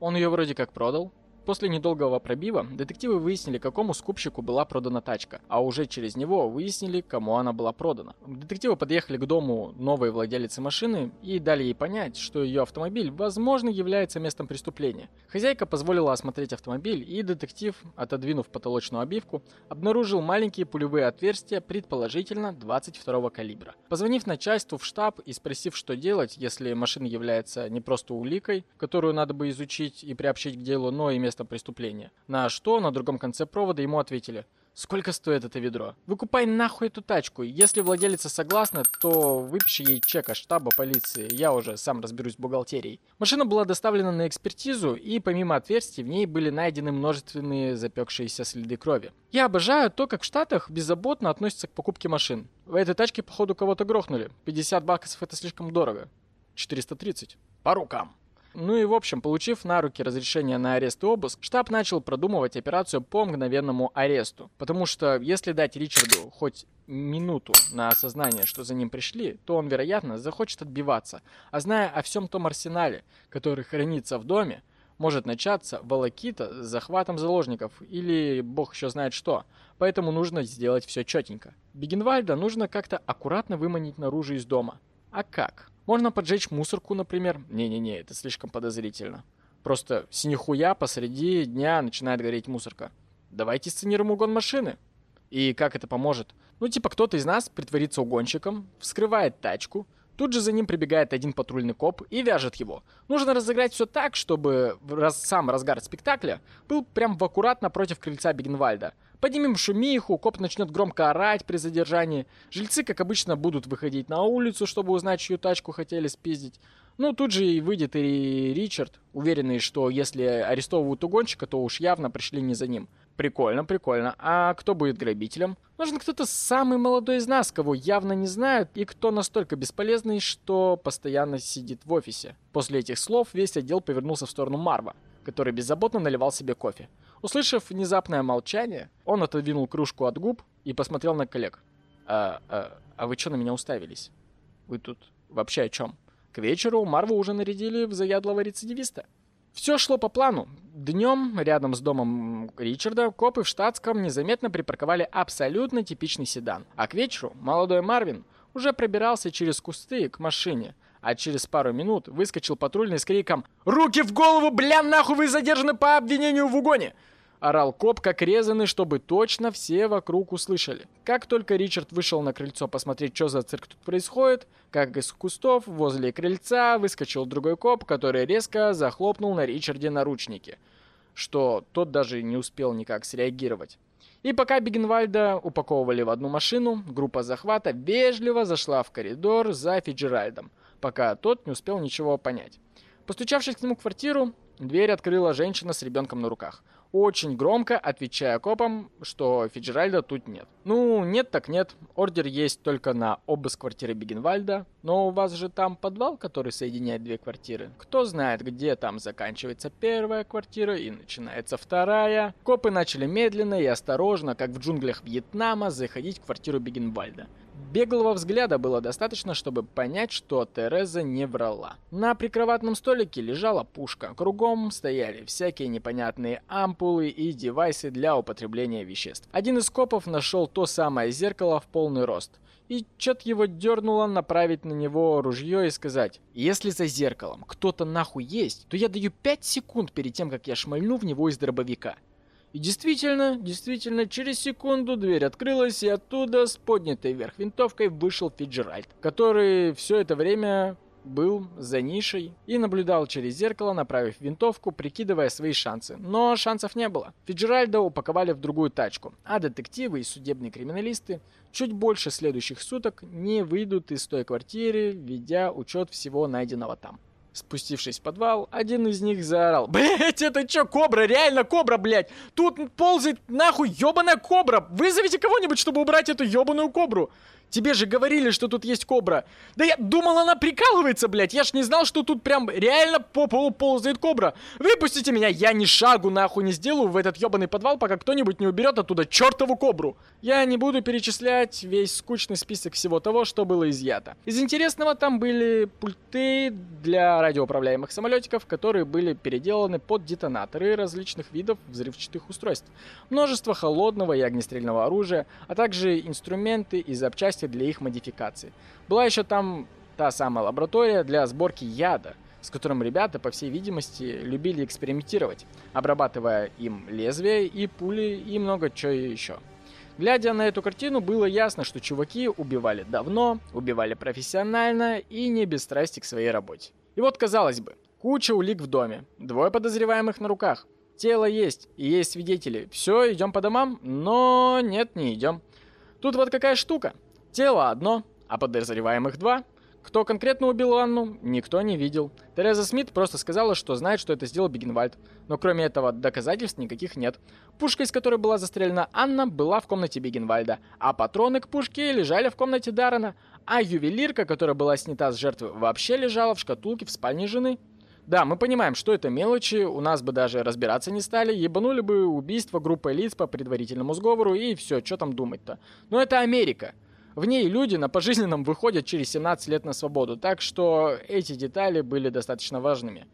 Он ее вроде как продал. После недолгого пробива детективы выяснили, какому скупщику была продана тачка, а уже через него выяснили, кому она была продана. Детективы подъехали к дому новой владелицы машины и дали ей понять, что ее автомобиль, возможно, является местом преступления. Хозяйка позволила осмотреть автомобиль, и детектив, отодвинув потолочную обивку, обнаружил маленькие пулевые отверстия, предположительно 22 калибра. Позвонив начальству в штаб и спросив, что делать, если машина является не просто уликой, которую надо бы изучить и приобщить к делу, но и местом преступления. На что на другом конце провода ему ответили Сколько стоит это ведро? Выкупай нахуй эту тачку. Если владелица согласна, то выпиши ей чек от штаба полиции. Я уже сам разберусь с бухгалтерией. Машина была доставлена на экспертизу, и помимо отверстий в ней были найдены множественные запекшиеся следы крови. Я обожаю то, как в Штатах беззаботно относятся к покупке машин. В этой тачке, походу, кого-то грохнули. 50 баксов это слишком дорого. 430. По рукам. Ну и в общем, получив на руки разрешение на арест и обыск, штаб начал продумывать операцию по мгновенному аресту. Потому что если дать Ричарду хоть минуту на осознание, что за ним пришли, то он, вероятно, захочет отбиваться. А зная о всем том арсенале, который хранится в доме, может начаться волокита с захватом заложников или бог еще знает что. Поэтому нужно сделать все четенько. Бигенвальда нужно как-то аккуратно выманить наружу из дома. А как? Можно поджечь мусорку, например. Не-не-не, это слишком подозрительно. Просто с посреди дня начинает гореть мусорка. Давайте сценируем угон машины. И как это поможет? Ну, типа, кто-то из нас притворится угонщиком, вскрывает тачку, тут же за ним прибегает один патрульный коп и вяжет его. Нужно разыграть все так, чтобы раз, сам разгар спектакля был прям в аккурат напротив крыльца Бигенвальда. Поднимем шумиху, коп начнет громко орать при задержании. Жильцы, как обычно, будут выходить на улицу, чтобы узнать, чью тачку хотели спиздить. Ну, тут же и выйдет и Ричард, уверенный, что если арестовывают угонщика, то уж явно пришли не за ним. Прикольно, прикольно. А кто будет грабителем? Нужен кто-то самый молодой из нас, кого явно не знают, и кто настолько бесполезный, что постоянно сидит в офисе. После этих слов весь отдел повернулся в сторону Марва, который беззаботно наливал себе кофе. Услышав внезапное молчание, он отодвинул кружку от губ и посмотрел на коллег. «А, а, а вы что на меня уставились? Вы тут вообще о чем?» К вечеру Марву уже нарядили в заядлого рецидивиста. Все шло по плану. Днем, рядом с домом Ричарда, копы в штатском незаметно припарковали абсолютно типичный седан. А к вечеру молодой Марвин уже пробирался через кусты к машине, а через пару минут выскочил патрульный с криком «Руки в голову, бля, нахуй вы задержаны по обвинению в угоне!» Орал коп, как резанный, чтобы точно все вокруг услышали. Как только Ричард вышел на крыльцо посмотреть, что за цирк тут происходит, как из кустов возле крыльца выскочил другой коп, который резко захлопнул на Ричарде наручники, что тот даже не успел никак среагировать. И пока Бигенвальда упаковывали в одну машину, группа захвата вежливо зашла в коридор за Фиджеральдом, пока тот не успел ничего понять. Постучавшись к нему в квартиру, дверь открыла женщина с ребенком на руках очень громко отвечая копам, что Фиджеральда тут нет. Ну, нет так нет. Ордер есть только на обыск квартиры Бигенвальда. Но у вас же там подвал, который соединяет две квартиры. Кто знает, где там заканчивается первая квартира и начинается вторая. Копы начали медленно и осторожно, как в джунглях Вьетнама, заходить в квартиру Бигенвальда. Беглого взгляда было достаточно, чтобы понять, что Тереза не врала. На прикроватном столике лежала пушка. Кругом стояли всякие непонятные ампулы и девайсы для употребления веществ. Один из копов нашел то самое зеркало в полный рост. И чё-то его дернуло направить на него ружье и сказать, если за зеркалом кто-то нахуй есть, то я даю 5 секунд перед тем, как я шмальну в него из дробовика. И действительно, действительно, через секунду дверь открылась, и оттуда с поднятой вверх винтовкой вышел Фиджеральд, который все это время был за нишей и наблюдал через зеркало, направив винтовку, прикидывая свои шансы. Но шансов не было. Фиджеральда упаковали в другую тачку, а детективы и судебные криминалисты чуть больше следующих суток не выйдут из той квартиры, ведя учет всего найденного там. Спустившись в подвал, один из них заорал. *laughs* Блять, это чё, кобра? Реально кобра, блять! Тут ползает нахуй ёбаная кобра! Вызовите кого-нибудь, чтобы убрать эту ёбаную кобру! Тебе же говорили, что тут есть кобра. Да я думал, она прикалывается, блядь. Я ж не знал, что тут прям реально по полу ползает кобра. Выпустите меня, я ни шагу нахуй не сделаю в этот ебаный подвал, пока кто-нибудь не уберет оттуда чертову кобру. Я не буду перечислять весь скучный список всего того, что было изъято. Из интересного там были пульты для радиоуправляемых самолетиков, которые были переделаны под детонаторы различных видов взрывчатых устройств. Множество холодного и огнестрельного оружия, а также инструменты и запчасти для их модификации. Была еще там та самая лаборатория для сборки яда, с которым ребята, по всей видимости, любили экспериментировать, обрабатывая им лезвия и пули и много чего еще. Глядя на эту картину, было ясно, что чуваки убивали давно, убивали профессионально и не без страсти к своей работе. И вот, казалось бы, куча улик в доме, двое подозреваемых на руках, тело есть и есть свидетели, все, идем по домам, но нет, не идем. Тут вот какая штука. Тело одно, а подозреваемых два. Кто конкретно убил Анну, никто не видел. Тереза Смит просто сказала, что знает, что это сделал Бигенвальд. Но кроме этого доказательств никаких нет. Пушка, из которой была застрелена Анна, была в комнате Бигенвальда, а патроны к пушке лежали в комнате Даррена, а ювелирка, которая была снята с жертвы, вообще лежала в шкатулке в спальне жены. Да, мы понимаем, что это мелочи, у нас бы даже разбираться не стали, ебанули бы убийство группой лиц по предварительному сговору и все, что там думать-то. Но это Америка. В ней люди на пожизненном выходят через 17 лет на свободу, так что эти детали были достаточно важными.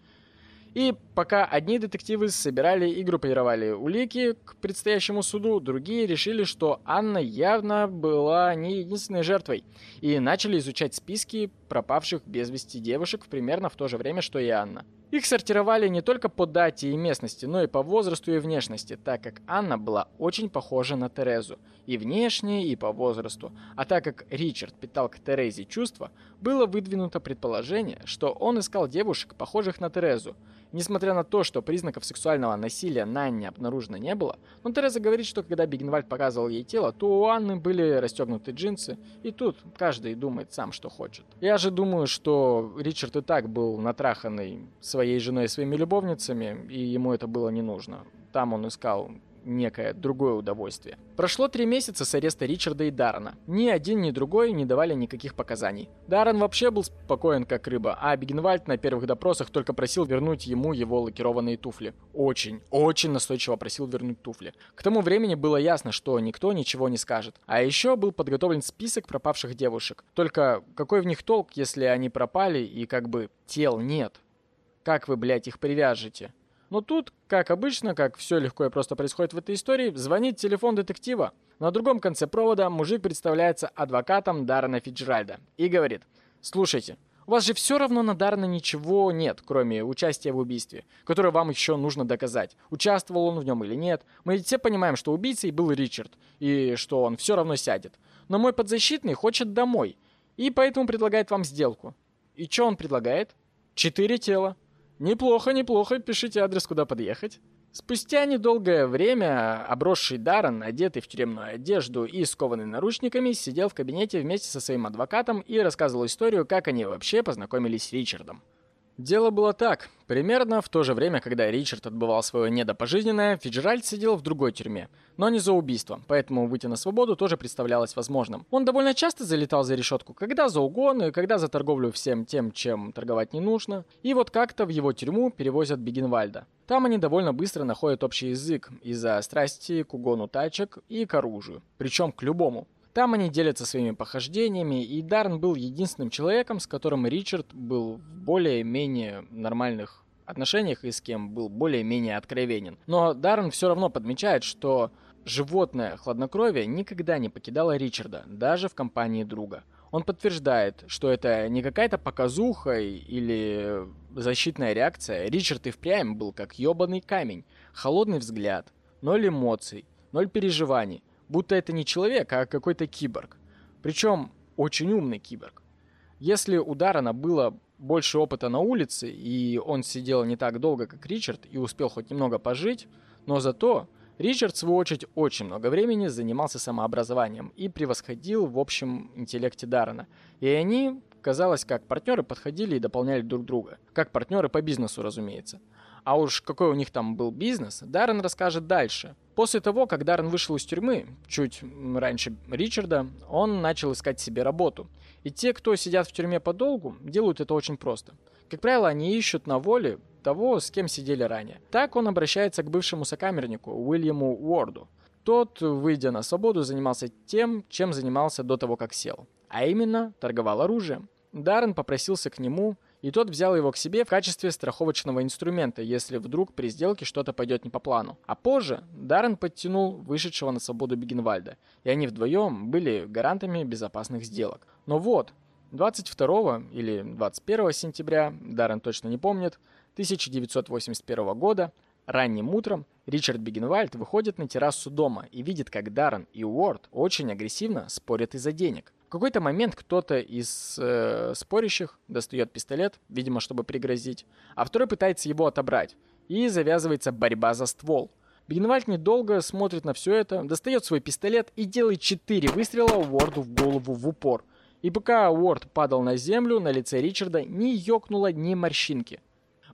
И пока одни детективы собирали и группировали улики к предстоящему суду, другие решили, что Анна явно была не единственной жертвой, и начали изучать списки пропавших без вести девушек примерно в то же время, что и Анна. Их сортировали не только по дате и местности, но и по возрасту и внешности, так как Анна была очень похожа на Терезу, и внешне, и по возрасту. А так как Ричард питал к Терезе чувства, было выдвинуто предположение, что он искал девушек, похожих на Терезу. Несмотря на то, что признаков сексуального насилия на Анне обнаружено не было, но Тереза говорит, что когда Бигенвальд показывал ей тело, то у Анны были расстегнуты джинсы, и тут каждый думает сам, что хочет. Я же думаю, что Ричард и так был натраханный своей женой и своими любовницами, и ему это было не нужно. Там он искал некое другое удовольствие. Прошло три месяца с ареста Ричарда и Даррена. Ни один, ни другой не давали никаких показаний. Даррен вообще был спокоен как рыба, а Бигенвальд на первых допросах только просил вернуть ему его лакированные туфли. Очень, очень настойчиво просил вернуть туфли. К тому времени было ясно, что никто ничего не скажет. А еще был подготовлен список пропавших девушек. Только какой в них толк, если они пропали и как бы тел нет? Как вы, блядь, их привяжете? Но тут, как обычно, как все легко и просто происходит в этой истории, звонит телефон детектива. На другом конце провода мужик представляется адвокатом Даррена Фиджеральда и говорит, «Слушайте, у вас же все равно на Даррена ничего нет, кроме участия в убийстве, которое вам еще нужно доказать. Участвовал он в нем или нет. Мы ведь все понимаем, что убийцей был Ричард, и что он все равно сядет. Но мой подзащитный хочет домой, и поэтому предлагает вам сделку. И что он предлагает? Четыре тела. Неплохо, неплохо, пишите адрес, куда подъехать. Спустя недолгое время обросший Даррен, одетый в тюремную одежду и скованный наручниками, сидел в кабинете вместе со своим адвокатом и рассказывал историю, как они вообще познакомились с Ричардом. Дело было так. Примерно в то же время, когда Ричард отбывал свое недопожизненное, Фиджеральд сидел в другой тюрьме. Но не за убийство, поэтому выйти на свободу тоже представлялось возможным. Он довольно часто залетал за решетку, когда за угон, когда за торговлю всем тем, чем торговать не нужно. И вот как-то в его тюрьму перевозят Бегенвальда. Там они довольно быстро находят общий язык из-за страсти к угону тачек и к оружию. Причем к любому. Там они делятся своими похождениями, и Дарн был единственным человеком, с которым Ричард был в более-менее нормальных отношениях и с кем был более-менее откровенен. Но Даррен все равно подмечает, что животное хладнокровие никогда не покидало Ричарда, даже в компании друга. Он подтверждает, что это не какая-то показуха или защитная реакция. Ричард и впрямь был как ёбаный камень. Холодный взгляд, ноль эмоций, ноль переживаний будто это не человек, а какой-то киборг. Причем очень умный киборг. Если у Даррена было больше опыта на улице, и он сидел не так долго, как Ричард, и успел хоть немного пожить, но зато Ричард, в свою очередь, очень много времени занимался самообразованием и превосходил в общем интеллекте Даррена. И они, казалось, как партнеры подходили и дополняли друг друга. Как партнеры по бизнесу, разумеется. А уж какой у них там был бизнес, Даррен расскажет дальше. После того, как Даррен вышел из тюрьмы, чуть раньше Ричарда, он начал искать себе работу. И те, кто сидят в тюрьме подолгу, делают это очень просто. Как правило, они ищут на воле того, с кем сидели ранее. Так он обращается к бывшему сокамернику Уильяму Уорду. Тот, выйдя на свободу, занимался тем, чем занимался до того, как сел. А именно, торговал оружием. Даррен попросился к нему и тот взял его к себе в качестве страховочного инструмента, если вдруг при сделке что-то пойдет не по плану. А позже Даррен подтянул вышедшего на свободу Бигенвальда, и они вдвоем были гарантами безопасных сделок. Но вот, 22 или 21 сентября, Даррен точно не помнит, 1981 года, ранним утром, Ричард Бигенвальд выходит на террасу дома и видит, как Даррен и Уорд очень агрессивно спорят из-за денег. Какой-то момент кто-то из э, спорящих достает пистолет, видимо, чтобы пригрозить, а второй пытается его отобрать. И завязывается борьба за ствол. Бигенвальд недолго смотрит на все это, достает свой пистолет и делает четыре выстрела Уорду в голову в упор. И пока Уорд падал на землю, на лице Ричарда не ёкнуло ни морщинки.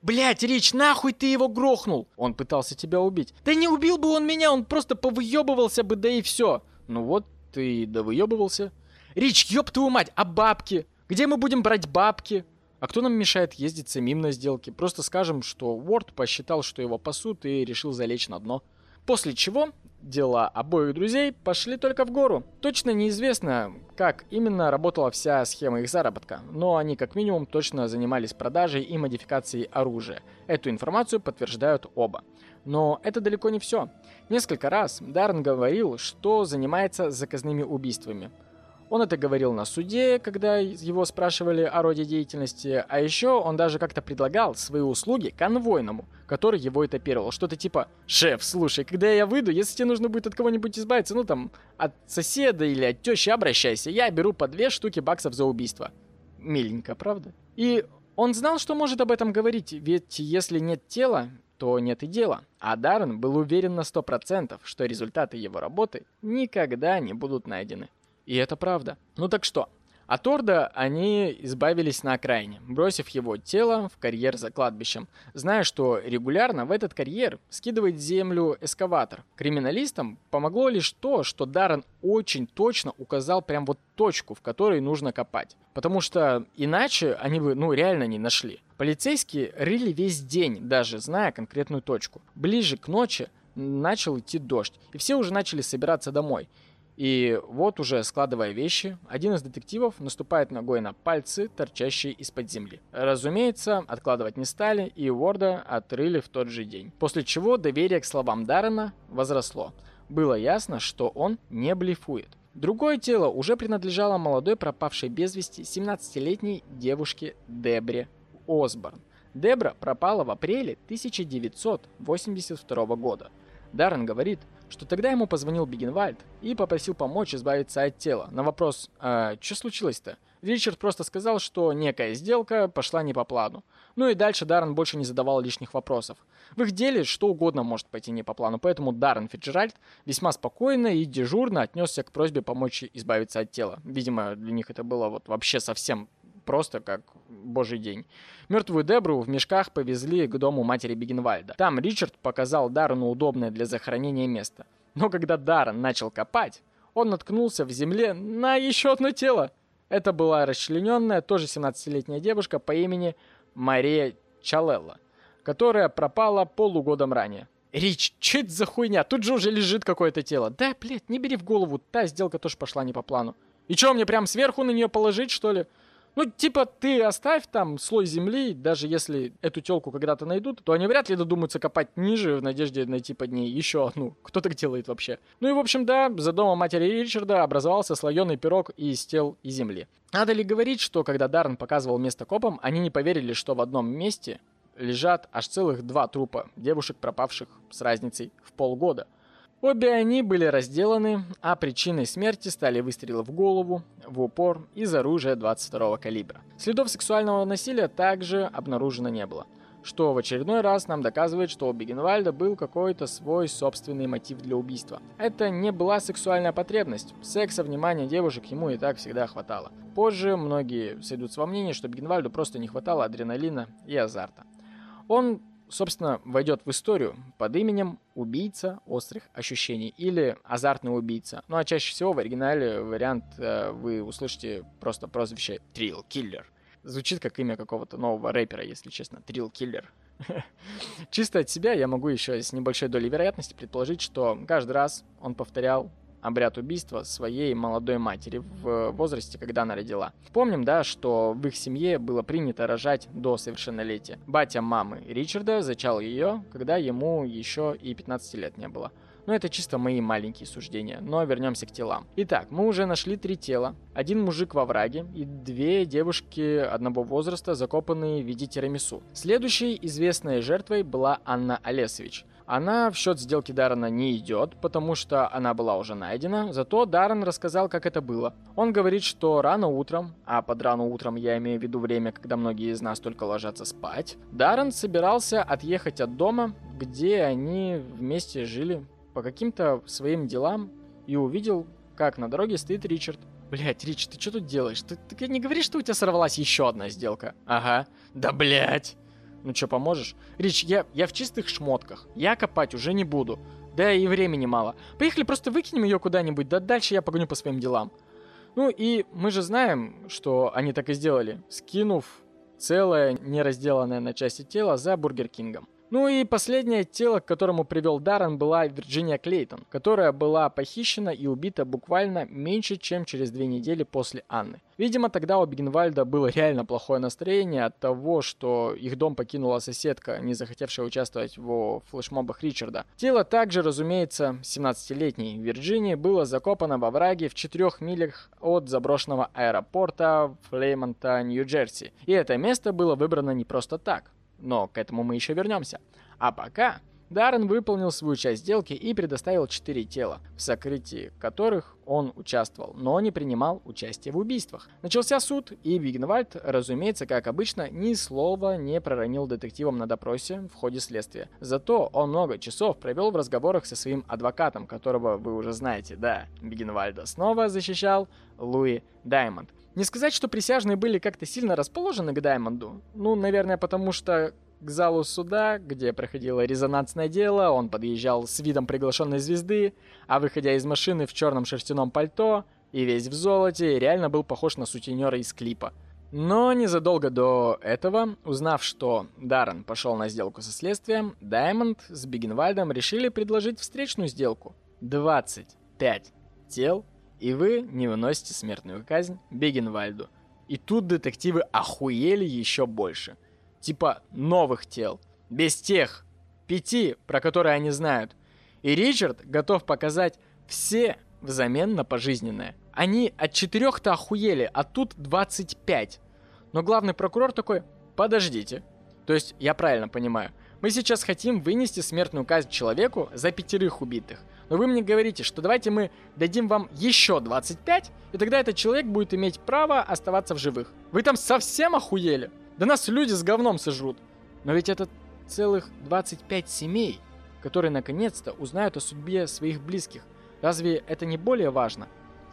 «Блядь, Рич, нахуй ты его грохнул?» Он пытался тебя убить. «Да не убил бы он меня, он просто повыебывался бы, да и все!» «Ну вот, ты довыебывался». «Рич, ёб твою мать, а бабки? Где мы будем брать бабки?» А кто нам мешает ездить самим на сделки? Просто скажем, что Уорд посчитал, что его пасут и решил залечь на дно. После чего дела обоих друзей пошли только в гору. Точно неизвестно, как именно работала вся схема их заработка, но они как минимум точно занимались продажей и модификацией оружия. Эту информацию подтверждают оба. Но это далеко не все. Несколько раз Даррен говорил, что занимается заказными убийствами. Он это говорил на суде, когда его спрашивали о роде деятельности, а еще он даже как-то предлагал свои услуги конвойному, который его этапировал. Что-то типа «Шеф, слушай, когда я выйду, если тебе нужно будет от кого-нибудь избавиться, ну там, от соседа или от тещи, обращайся, я беру по две штуки баксов за убийство». Миленько, правда? И он знал, что может об этом говорить, ведь если нет тела, то нет и дела. А Даррен был уверен на 100%, что результаты его работы никогда не будут найдены. И это правда. Ну так что? От Орда они избавились на окраине, бросив его тело в карьер за кладбищем, зная, что регулярно в этот карьер скидывает землю эскаватор. Криминалистам помогло лишь то, что Даррен очень точно указал прям вот точку, в которой нужно копать. Потому что иначе они бы, ну, реально не нашли. Полицейские рыли весь день, даже зная конкретную точку. Ближе к ночи начал идти дождь, и все уже начали собираться домой. И вот уже складывая вещи, один из детективов наступает ногой на пальцы, торчащие из-под земли. Разумеется, откладывать не стали, и Уорда отрыли в тот же день. После чего доверие к словам Даррена возросло. Было ясно, что он не блефует. Другое тело уже принадлежало молодой пропавшей без вести 17-летней девушке Дебре Осборн. Дебра пропала в апреле 1982 года. Даррен говорит, что тогда ему позвонил Бигенвальд и попросил помочь избавиться от тела. На вопрос «А что случилось-то?» Ричард просто сказал, что некая сделка пошла не по плану. Ну и дальше Даррен больше не задавал лишних вопросов. В их деле что угодно может пойти не по плану, поэтому Даррен Фиджеральд весьма спокойно и дежурно отнесся к просьбе помочь избавиться от тела. Видимо, для них это было вот вообще совсем просто как божий день. Мертвую Дебру в мешках повезли к дому матери Бигенвальда. Там Ричард показал Даррену удобное для захоронения место. Но когда Даррен начал копать, он наткнулся в земле на еще одно тело. Это была расчлененная, тоже 17-летняя девушка по имени Мария Чалелла, которая пропала полугодом ранее. Рич, что это за хуйня? Тут же уже лежит какое-то тело. Да, блядь, не бери в голову, та сделка тоже пошла не по плану. И что, мне прям сверху на нее положить, что ли? Ну, типа, ты оставь там слой земли, даже если эту телку когда-то найдут, то они вряд ли додумаются копать ниже в надежде найти под ней еще одну. *laughs* Кто так делает вообще? Ну и, в общем, да, за домом матери Ричарда образовался слоеный пирог из тел и земли. Надо ли говорить, что когда Даррен показывал место копам, они не поверили, что в одном месте лежат аж целых два трупа девушек, пропавших с разницей в полгода – Обе они были разделаны, а причиной смерти стали выстрелы в голову, в упор из оружия 22 калибра. Следов сексуального насилия также обнаружено не было, что в очередной раз нам доказывает, что у Бигенвальда был какой-то свой собственный мотив для убийства. Это не была сексуальная потребность, секса, внимания девушек ему и так всегда хватало. Позже многие сойдутся во мнении, что Бигенвальду просто не хватало адреналина и азарта. Он собственно, войдет в историю под именем «Убийца острых ощущений» или «Азартный убийца». Ну а чаще всего в оригинале вариант э, вы услышите просто прозвище «Трилл Киллер». Звучит как имя какого-то нового рэпера, если честно. Трилл Киллер. *laughs* Чисто от себя я могу еще с небольшой долей вероятности предположить, что каждый раз он повторял обряд убийства своей молодой матери в возрасте, когда она родила. Помним, да, что в их семье было принято рожать до совершеннолетия. Батя мамы Ричарда зачал ее, когда ему еще и 15 лет не было. Но это чисто мои маленькие суждения, но вернемся к телам. Итак, мы уже нашли три тела. Один мужик во враге и две девушки одного возраста, закопанные в виде тирамису. Следующей известной жертвой была Анна Олесович. Она в счет сделки Даррена не идет, потому что она была уже найдена, зато Даррен рассказал, как это было. Он говорит, что рано утром, а под рано утром я имею в виду время, когда многие из нас только ложатся спать, Даррен собирался отъехать от дома, где они вместе жили по каким-то своим делам и увидел, как на дороге стоит Ричард. Блять, Рич, ты что тут делаешь? Ты, ты не говоришь, что у тебя сорвалась еще одна сделка? Ага. Да блять. Ну что, поможешь? Рич, я, я в чистых шмотках. Я копать уже не буду. Да и времени мало. Поехали просто выкинем ее куда-нибудь, да дальше я погоню по своим делам. Ну и мы же знаем, что они так и сделали, скинув целое неразделанное на части тело за Бургер Кингом. Ну и последнее тело, к которому привел Даррен, была Вирджиния Клейтон, которая была похищена и убита буквально меньше, чем через две недели после Анны. Видимо, тогда у Бигенвальда было реально плохое настроение от того, что их дом покинула соседка, не захотевшая участвовать в флешмобах Ричарда. Тело также, разумеется, 17-летней Вирджинии было закопано во враге в 4 милях от заброшенного аэропорта Флеймонта, Нью-Джерси. И это место было выбрано не просто так. Но к этому мы еще вернемся. А пока Даррен выполнил свою часть сделки и предоставил четыре тела, в сокрытии которых он участвовал, но не принимал участие в убийствах. Начался суд, и Бигенвальд, разумеется, как обычно, ни слова не проронил детективам на допросе в ходе следствия. Зато он много часов провел в разговорах со своим адвокатом, которого вы уже знаете, да, Бигенвальда снова защищал Луи Даймонд. Не сказать, что присяжные были как-то сильно расположены к Даймонду. Ну, наверное, потому что к залу суда, где проходило резонансное дело, он подъезжал с видом приглашенной звезды, а выходя из машины в черном шерстяном пальто и весь в золоте, реально был похож на сутенера из клипа. Но незадолго до этого, узнав, что Даррен пошел на сделку со следствием, Даймонд с Бигенвальдом решили предложить встречную сделку. 25 тел и вы не выносите смертную казнь Бегенвальду. И тут детективы охуели еще больше. Типа новых тел. Без тех пяти, про которые они знают. И Ричард готов показать все взамен на пожизненное. Они от четырех-то охуели, а тут 25. Но главный прокурор такой, подождите. То есть, я правильно понимаю, мы сейчас хотим вынести смертную казнь человеку за пятерых убитых. Но вы мне говорите, что давайте мы дадим вам еще 25, и тогда этот человек будет иметь право оставаться в живых. Вы там совсем охуели? Да нас люди с говном сожрут. Но ведь это целых 25 семей, которые наконец-то узнают о судьбе своих близких. Разве это не более важно?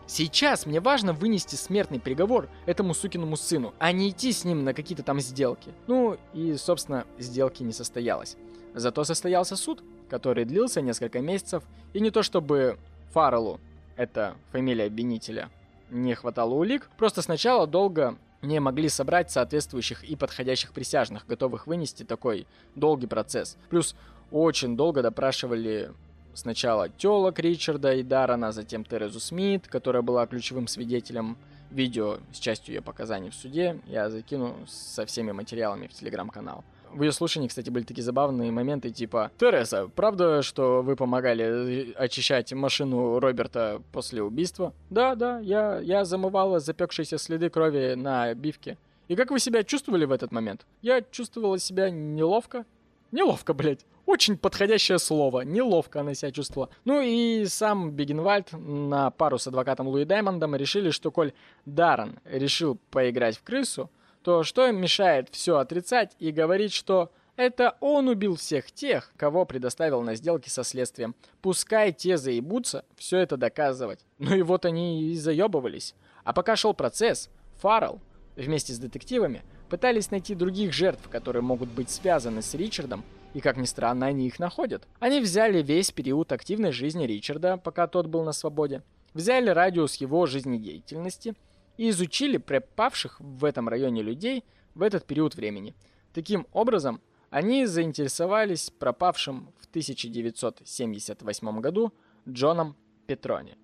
Сейчас мне важно вынести смертный приговор этому сукиному сыну, а не идти с ним на какие-то там сделки. Ну и, собственно, сделки не состоялось. Зато состоялся суд, который длился несколько месяцев, и не то чтобы Фарреллу, это фамилия обвинителя, не хватало улик, просто сначала долго не могли собрать соответствующих и подходящих присяжных, готовых вынести такой долгий процесс. Плюс очень долго допрашивали сначала телок Ричарда и Дарана, затем Терезу Смит, которая была ключевым свидетелем видео с частью ее показаний в суде. Я закину со всеми материалами в телеграм-канал. В ее слушании, кстати, были такие забавные моменты, типа «Тереса, правда, что вы помогали очищать машину Роберта после убийства?» «Да, да, я, я замывала запекшиеся следы крови на обивке». «И как вы себя чувствовали в этот момент?» «Я чувствовала себя неловко». «Неловко, блядь». Очень подходящее слово. Неловко она себя чувствовала. Ну и сам Бигенвальд на пару с адвокатом Луи Даймондом решили, что коль Даррен решил поиграть в крысу, то что им мешает все отрицать и говорить, что это он убил всех тех, кого предоставил на сделке со следствием. Пускай те заебутся все это доказывать. Ну и вот они и заебывались. А пока шел процесс, Фаррелл вместе с детективами пытались найти других жертв, которые могут быть связаны с Ричардом, и, как ни странно, они их находят. Они взяли весь период активной жизни Ричарда, пока тот был на свободе, взяли радиус его жизнедеятельности и изучили пропавших в этом районе людей в этот период времени. Таким образом, они заинтересовались пропавшим в 1978 году Джоном Петрони.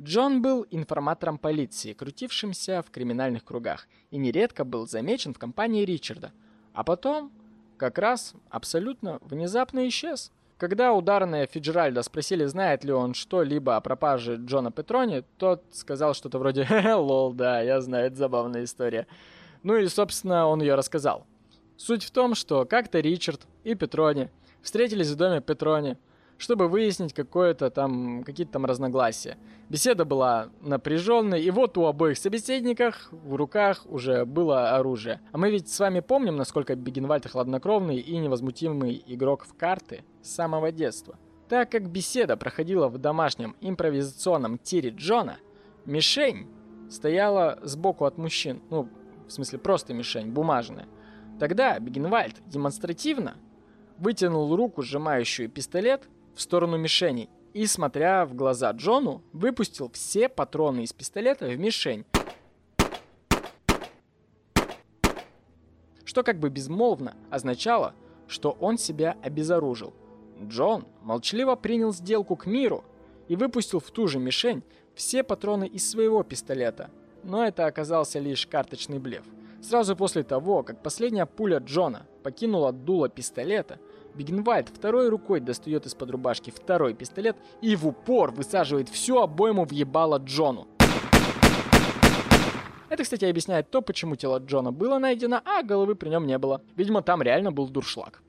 Джон был информатором полиции, крутившимся в криминальных кругах, и нередко был замечен в компании Ричарда. А потом как раз абсолютно внезапно исчез. Когда ударные Фиджеральда спросили, знает ли он что-либо о пропаже Джона Петрони, тот сказал что-то вроде *laughs* «Хе-хе, лол, да, я знаю, это забавная история». Ну и, собственно, он ее рассказал. Суть в том, что как-то Ричард и Петрони встретились в доме Петрони – чтобы выяснить какое-то там, какие-то там разногласия. Беседа была напряженной, и вот у обоих собеседников в руках уже было оружие. А мы ведь с вами помним, насколько Бегенвальд хладнокровный и невозмутимый игрок в карты с самого детства. Так как беседа проходила в домашнем импровизационном тире Джона, мишень стояла сбоку от мужчин. Ну, в смысле, просто мишень, бумажная. Тогда Бегенвальд демонстративно вытянул руку, сжимающую пистолет, в сторону мишени и, смотря в глаза Джону, выпустил все патроны из пистолета в мишень. Что как бы безмолвно означало, что он себя обезоружил. Джон молчаливо принял сделку к миру и выпустил в ту же мишень все патроны из своего пистолета. Но это оказался лишь карточный блеф. Сразу после того, как последняя пуля Джона покинула дуло пистолета, Бигенвальд второй рукой достает из-под рубашки второй пистолет и в упор высаживает всю обойму в ебало Джону. Это, кстати, объясняет то, почему тело Джона было найдено, а головы при нем не было. Видимо, там реально был дуршлаг.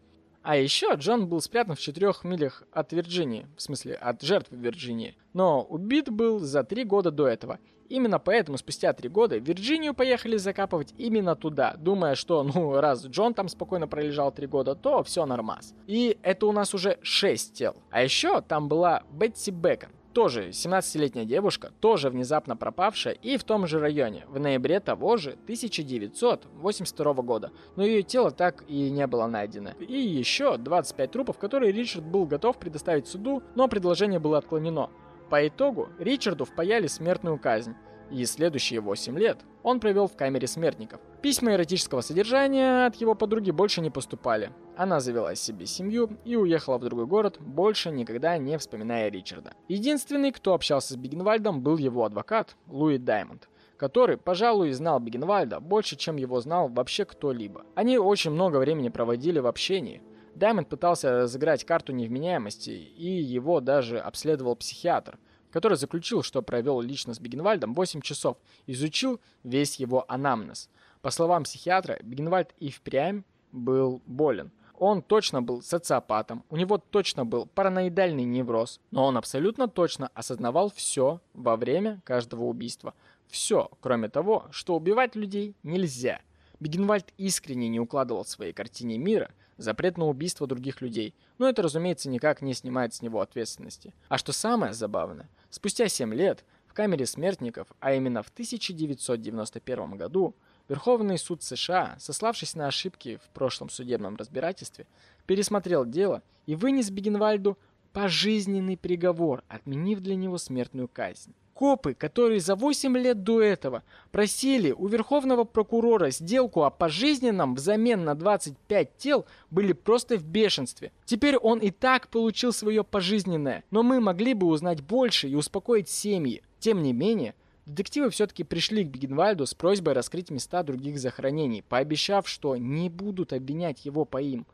А еще Джон был спрятан в четырех милях от Вирджинии, в смысле от жертвы Вирджинии, но убит был за три года до этого. Именно поэтому спустя три года Вирджинию поехали закапывать именно туда, думая, что, ну, раз Джон там спокойно пролежал три года, то все нормас. И это у нас уже шесть тел. А еще там была Бетси Бекон, тоже 17-летняя девушка, тоже внезапно пропавшая и в том же районе, в ноябре того же 1982 года, но ее тело так и не было найдено. И еще 25 трупов, которые Ричард был готов предоставить суду, но предложение было отклонено. По итогу Ричарду впаяли смертную казнь, и следующие 8 лет он провел в камере смертников. Письма эротического содержания от его подруги больше не поступали. Она завела себе семью и уехала в другой город, больше никогда не вспоминая Ричарда. Единственный, кто общался с Бигенвальдом, был его адвокат Луи Даймонд который, пожалуй, знал Бигенвальда больше, чем его знал вообще кто-либо. Они очень много времени проводили в общении. Даймонд пытался разыграть карту невменяемости, и его даже обследовал психиатр, который заключил, что провел лично с Бигенвальдом 8 часов, изучил весь его анамнез. По словам психиатра, Бигенвальд и впрямь был болен. Он точно был социопатом, у него точно был параноидальный невроз, но он абсолютно точно осознавал все во время каждого убийства. Все, кроме того, что убивать людей нельзя. Бигенвальд искренне не укладывал в своей картине мира запрет на убийство других людей, но это, разумеется, никак не снимает с него ответственности. А что самое забавное, спустя 7 лет в камере смертников, а именно в 1991 году, Верховный суд США, сославшись на ошибки в прошлом судебном разбирательстве, пересмотрел дело и вынес Бигенвальду пожизненный приговор, отменив для него смертную казнь. Копы, которые за 8 лет до этого просили у верховного прокурора сделку о пожизненном взамен на 25 тел, были просто в бешенстве. Теперь он и так получил свое пожизненное, но мы могли бы узнать больше и успокоить семьи. Тем не менее, детективы все-таки пришли к Бигенвальду с просьбой раскрыть места других захоронений, пообещав, что не будут обвинять его по им.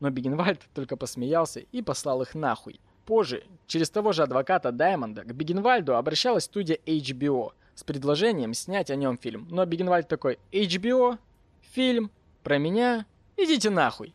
Но Бигенвальд только посмеялся и послал их нахуй. Позже, через того же адвоката Даймонда, к Бигенвальду обращалась студия HBO с предложением снять о нем фильм. Но Бигенвальд такой, HBO? Фильм? Про меня? Идите нахуй.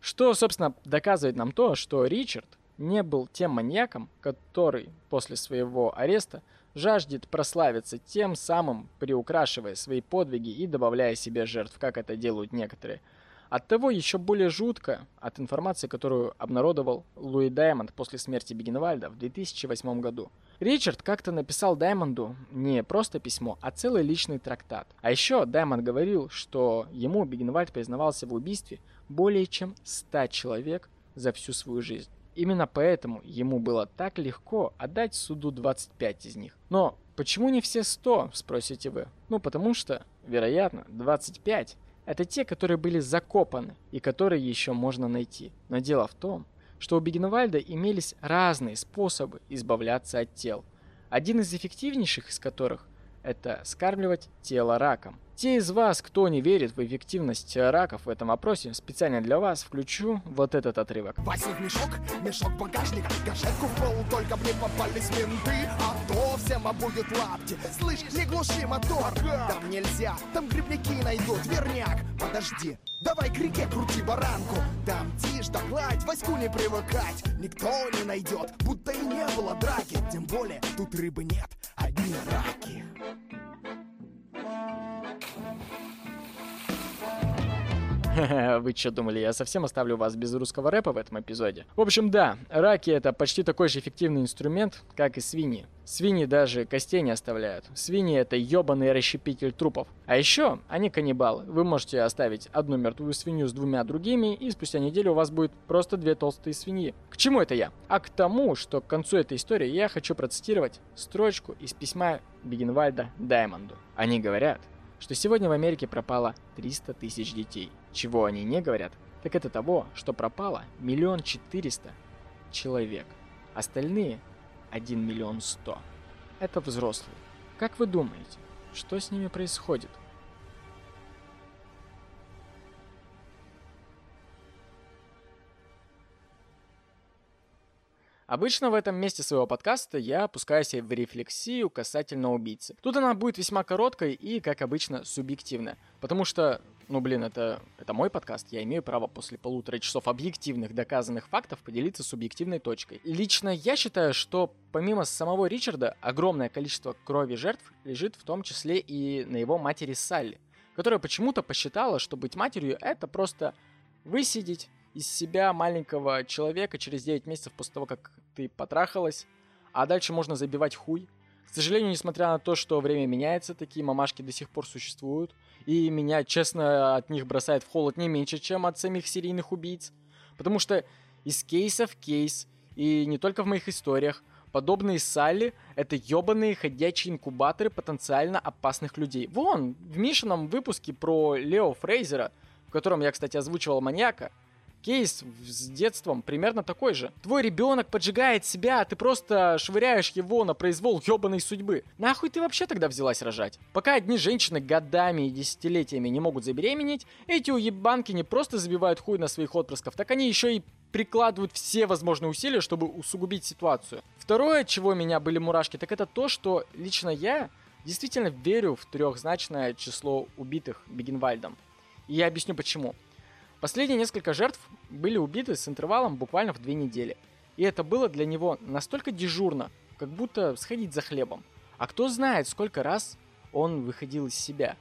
Что, собственно, доказывает нам то, что Ричард не был тем маньяком, который после своего ареста жаждет прославиться тем самым, приукрашивая свои подвиги и добавляя себе жертв, как это делают некоторые – Оттого еще более жутко от информации, которую обнародовал Луи Даймонд после смерти Бигенвальда в 2008 году. Ричард как-то написал Даймонду не просто письмо, а целый личный трактат. А еще Даймонд говорил, что ему Бигенвальд признавался в убийстве более чем 100 человек за всю свою жизнь. Именно поэтому ему было так легко отдать суду 25 из них. Но почему не все 100, спросите вы? Ну потому что, вероятно, 25 это те, которые были закопаны и которые еще можно найти. Но дело в том, что у Бигенвальда имелись разные способы избавляться от тел. Один из эффективнейших из которых – это скармливать тело раком. Те из вас, кто не верит в эффективность раков в этом опросе, специально для вас включу вот этот отрывок. Вася мешок, мешок багажник, гашетку в пол, только мне попались менты, а то всем обуют лапти. Слышь, не глуши мотор, там нельзя, там грибники найдут, верняк. Подожди, давай к реке крути баранку, там тишь да гладь, Ваську не привыкать, никто не найдет, будто и не было драки, тем более тут рыбы нет, одни раки. *laughs* Вы что думали, я совсем оставлю вас без русского рэпа в этом эпизоде? В общем, да, раки это почти такой же эффективный инструмент, как и свиньи. Свиньи даже костей не оставляют. Свиньи это ебаный расщепитель трупов. А еще они каннибалы. Вы можете оставить одну мертвую свинью с двумя другими, и спустя неделю у вас будет просто две толстые свиньи. К чему это я? А к тому, что к концу этой истории я хочу процитировать строчку из письма Бигенвальда Даймонду. Они говорят, что сегодня в Америке пропало 300 тысяч детей. Чего они не говорят, так это того, что пропало миллион четыреста человек. Остальные 1 миллион сто. Это взрослые. Как вы думаете, что с ними происходит? Обычно в этом месте своего подкаста я опускаюсь в рефлексию касательно убийцы. Тут она будет весьма короткой и, как обычно, субъективная. Потому что, ну блин, это, это мой подкаст, я имею право после полутора часов объективных доказанных фактов поделиться субъективной точкой. Лично я считаю, что помимо самого Ричарда, огромное количество крови жертв лежит в том числе и на его матери Салли, которая почему-то посчитала, что быть матерью это просто высидеть из себя маленького человека через 9 месяцев после того, как ты потрахалась, а дальше можно забивать хуй. К сожалению, несмотря на то, что время меняется, такие мамашки до сих пор существуют, и меня, честно, от них бросает в холод не меньше, чем от самих серийных убийц. Потому что из кейса в кейс, и не только в моих историях, подобные Салли — это ёбаные ходячие инкубаторы потенциально опасных людей. Вон, в Мишином выпуске про Лео Фрейзера, в котором я, кстати, озвучивал маньяка, кейс с детством примерно такой же. Твой ребенок поджигает себя, а ты просто швыряешь его на произвол ебаной судьбы. Нахуй ты вообще тогда взялась рожать? Пока одни женщины годами и десятилетиями не могут забеременеть, эти уебанки не просто забивают хуй на своих отпрысков, так они еще и прикладывают все возможные усилия, чтобы усугубить ситуацию. Второе, чего у меня были мурашки, так это то, что лично я действительно верю в трехзначное число убитых Бегенвальдом. И я объясню почему. Последние несколько жертв были убиты с интервалом буквально в две недели. И это было для него настолько дежурно, как будто сходить за хлебом. А кто знает, сколько раз он выходил из себя.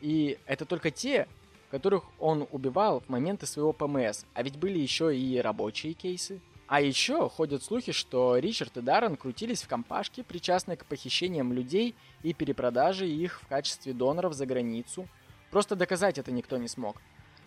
И это только те, которых он убивал в моменты своего ПМС. А ведь были еще и рабочие кейсы. А еще ходят слухи, что Ричард и Даррен крутились в компашке, причастные к похищениям людей и перепродаже их в качестве доноров за границу. Просто доказать это никто не смог.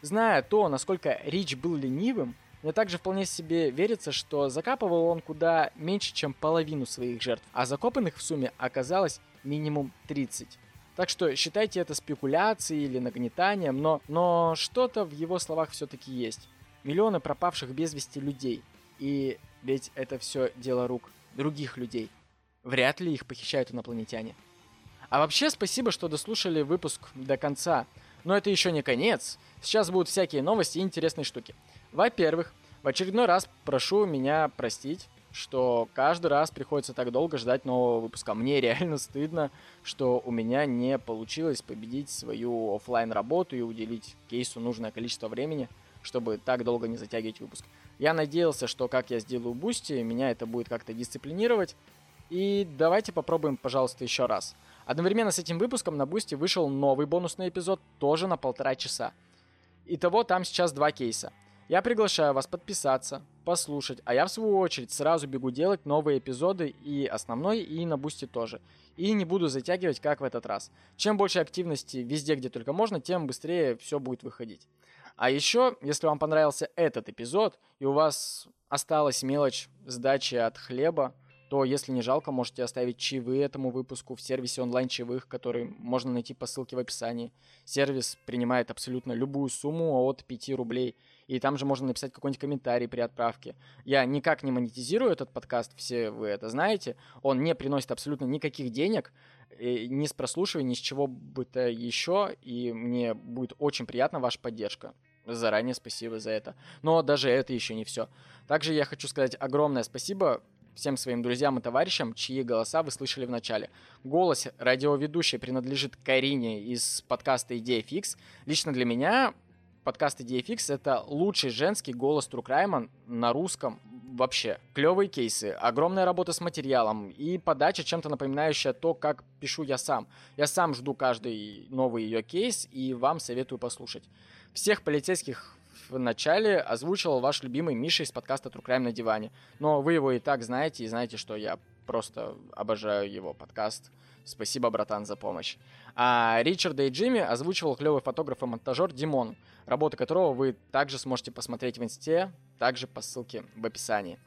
Зная то, насколько Рич был ленивым, мне также вполне себе верится, что закапывал он куда меньше, чем половину своих жертв, а закопанных в сумме оказалось минимум 30. Так что считайте это спекуляцией или нагнетанием, но, но что-то в его словах все-таки есть. Миллионы пропавших без вести людей. И ведь это все дело рук других людей. Вряд ли их похищают инопланетяне. А вообще спасибо, что дослушали выпуск до конца. Но это еще не конец. Сейчас будут всякие новости и интересные штуки. Во-первых, в очередной раз прошу меня простить, что каждый раз приходится так долго ждать нового выпуска. Мне реально стыдно, что у меня не получилось победить свою офлайн работу и уделить кейсу нужное количество времени, чтобы так долго не затягивать выпуск. Я надеялся, что как я сделаю Boosty, меня это будет как-то дисциплинировать. И давайте попробуем, пожалуйста, еще раз. Одновременно с этим выпуском на Boosty вышел новый бонусный эпизод, тоже на полтора часа. Итого там сейчас два кейса. Я приглашаю вас подписаться, послушать, а я в свою очередь сразу бегу делать новые эпизоды и основной, и на Boosty тоже. И не буду затягивать, как в этот раз. Чем больше активности везде, где только можно, тем быстрее все будет выходить. А еще, если вам понравился этот эпизод, и у вас осталась мелочь сдачи от хлеба, то если не жалко, можете оставить чаевые этому выпуску в сервисе онлайн-чаевых, который можно найти по ссылке в описании. Сервис принимает абсолютно любую сумму от 5 рублей. И там же можно написать какой-нибудь комментарий при отправке. Я никак не монетизирую этот подкаст, все вы это знаете. Он не приносит абсолютно никаких денег, ни с прослушивания, ни с чего бы то еще. И мне будет очень приятна ваша поддержка. Заранее спасибо за это. Но даже это еще не все. Также я хочу сказать огромное спасибо всем своим друзьям и товарищам, чьи голоса вы слышали в начале. Голос радиоведущей принадлежит Карине из подкаста «Идея фикс». Лично для меня подкаст «Идея фикс» — это лучший женский голос true crime а на русском вообще. Клевые кейсы, огромная работа с материалом и подача чем-то напоминающая то, как пишу я сам. Я сам жду каждый новый ее кейс и вам советую послушать. Всех полицейских в начале озвучивал ваш любимый Миша из подкаста Crime на диване. Но вы его и так знаете, и знаете, что я просто обожаю его подкаст. Спасибо, братан, за помощь. А Ричарда и Джимми озвучивал клевый фотограф и монтажер Димон, работы которого вы также сможете посмотреть в инсте, также по ссылке в описании.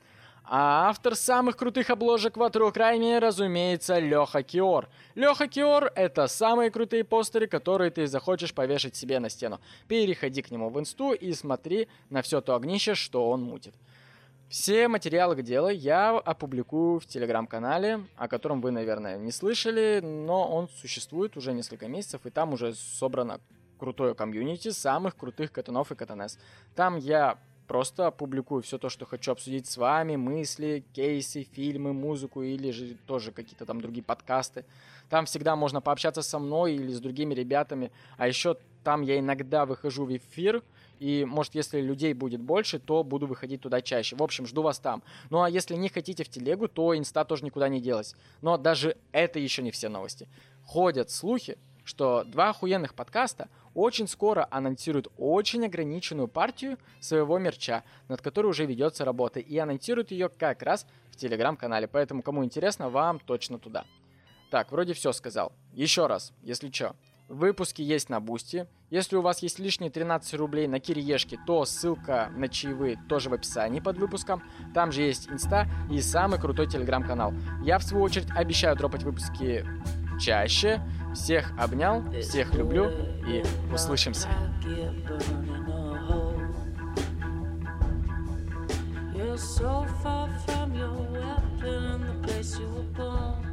А автор самых крутых обложек в Crime, разумеется, Леха Киор. Леха Киор — это самые крутые постеры, которые ты захочешь повешать себе на стену. Переходи к нему в инсту и смотри на все то огнище, что он мутит. Все материалы к делу я опубликую в телеграм-канале, о котором вы, наверное, не слышали, но он существует уже несколько месяцев, и там уже собрано крутое комьюнити самых крутых катанов и катанес. Там я просто публикую все то, что хочу обсудить с вами, мысли, кейсы, фильмы, музыку или же тоже какие-то там другие подкасты. Там всегда можно пообщаться со мной или с другими ребятами. А еще там я иногда выхожу в эфир, и, может, если людей будет больше, то буду выходить туда чаще. В общем, жду вас там. Ну, а если не хотите в телегу, то инста тоже никуда не делась. Но даже это еще не все новости. Ходят слухи, что два охуенных подкаста очень скоро анонсируют очень ограниченную партию своего мерча, над которой уже ведется работа, и анонсируют ее как раз в телеграм-канале. Поэтому, кому интересно, вам точно туда. Так, вроде все сказал. Еще раз, если что. Выпуски есть на Boosty. Если у вас есть лишние 13 рублей на кириешки, то ссылка на чаевые тоже в описании под выпуском. Там же есть инста и самый крутой телеграм-канал. Я, в свою очередь, обещаю дропать выпуски чаще. Всех обнял, всех люблю и услышимся. You're so far from your weapon and the place you were born.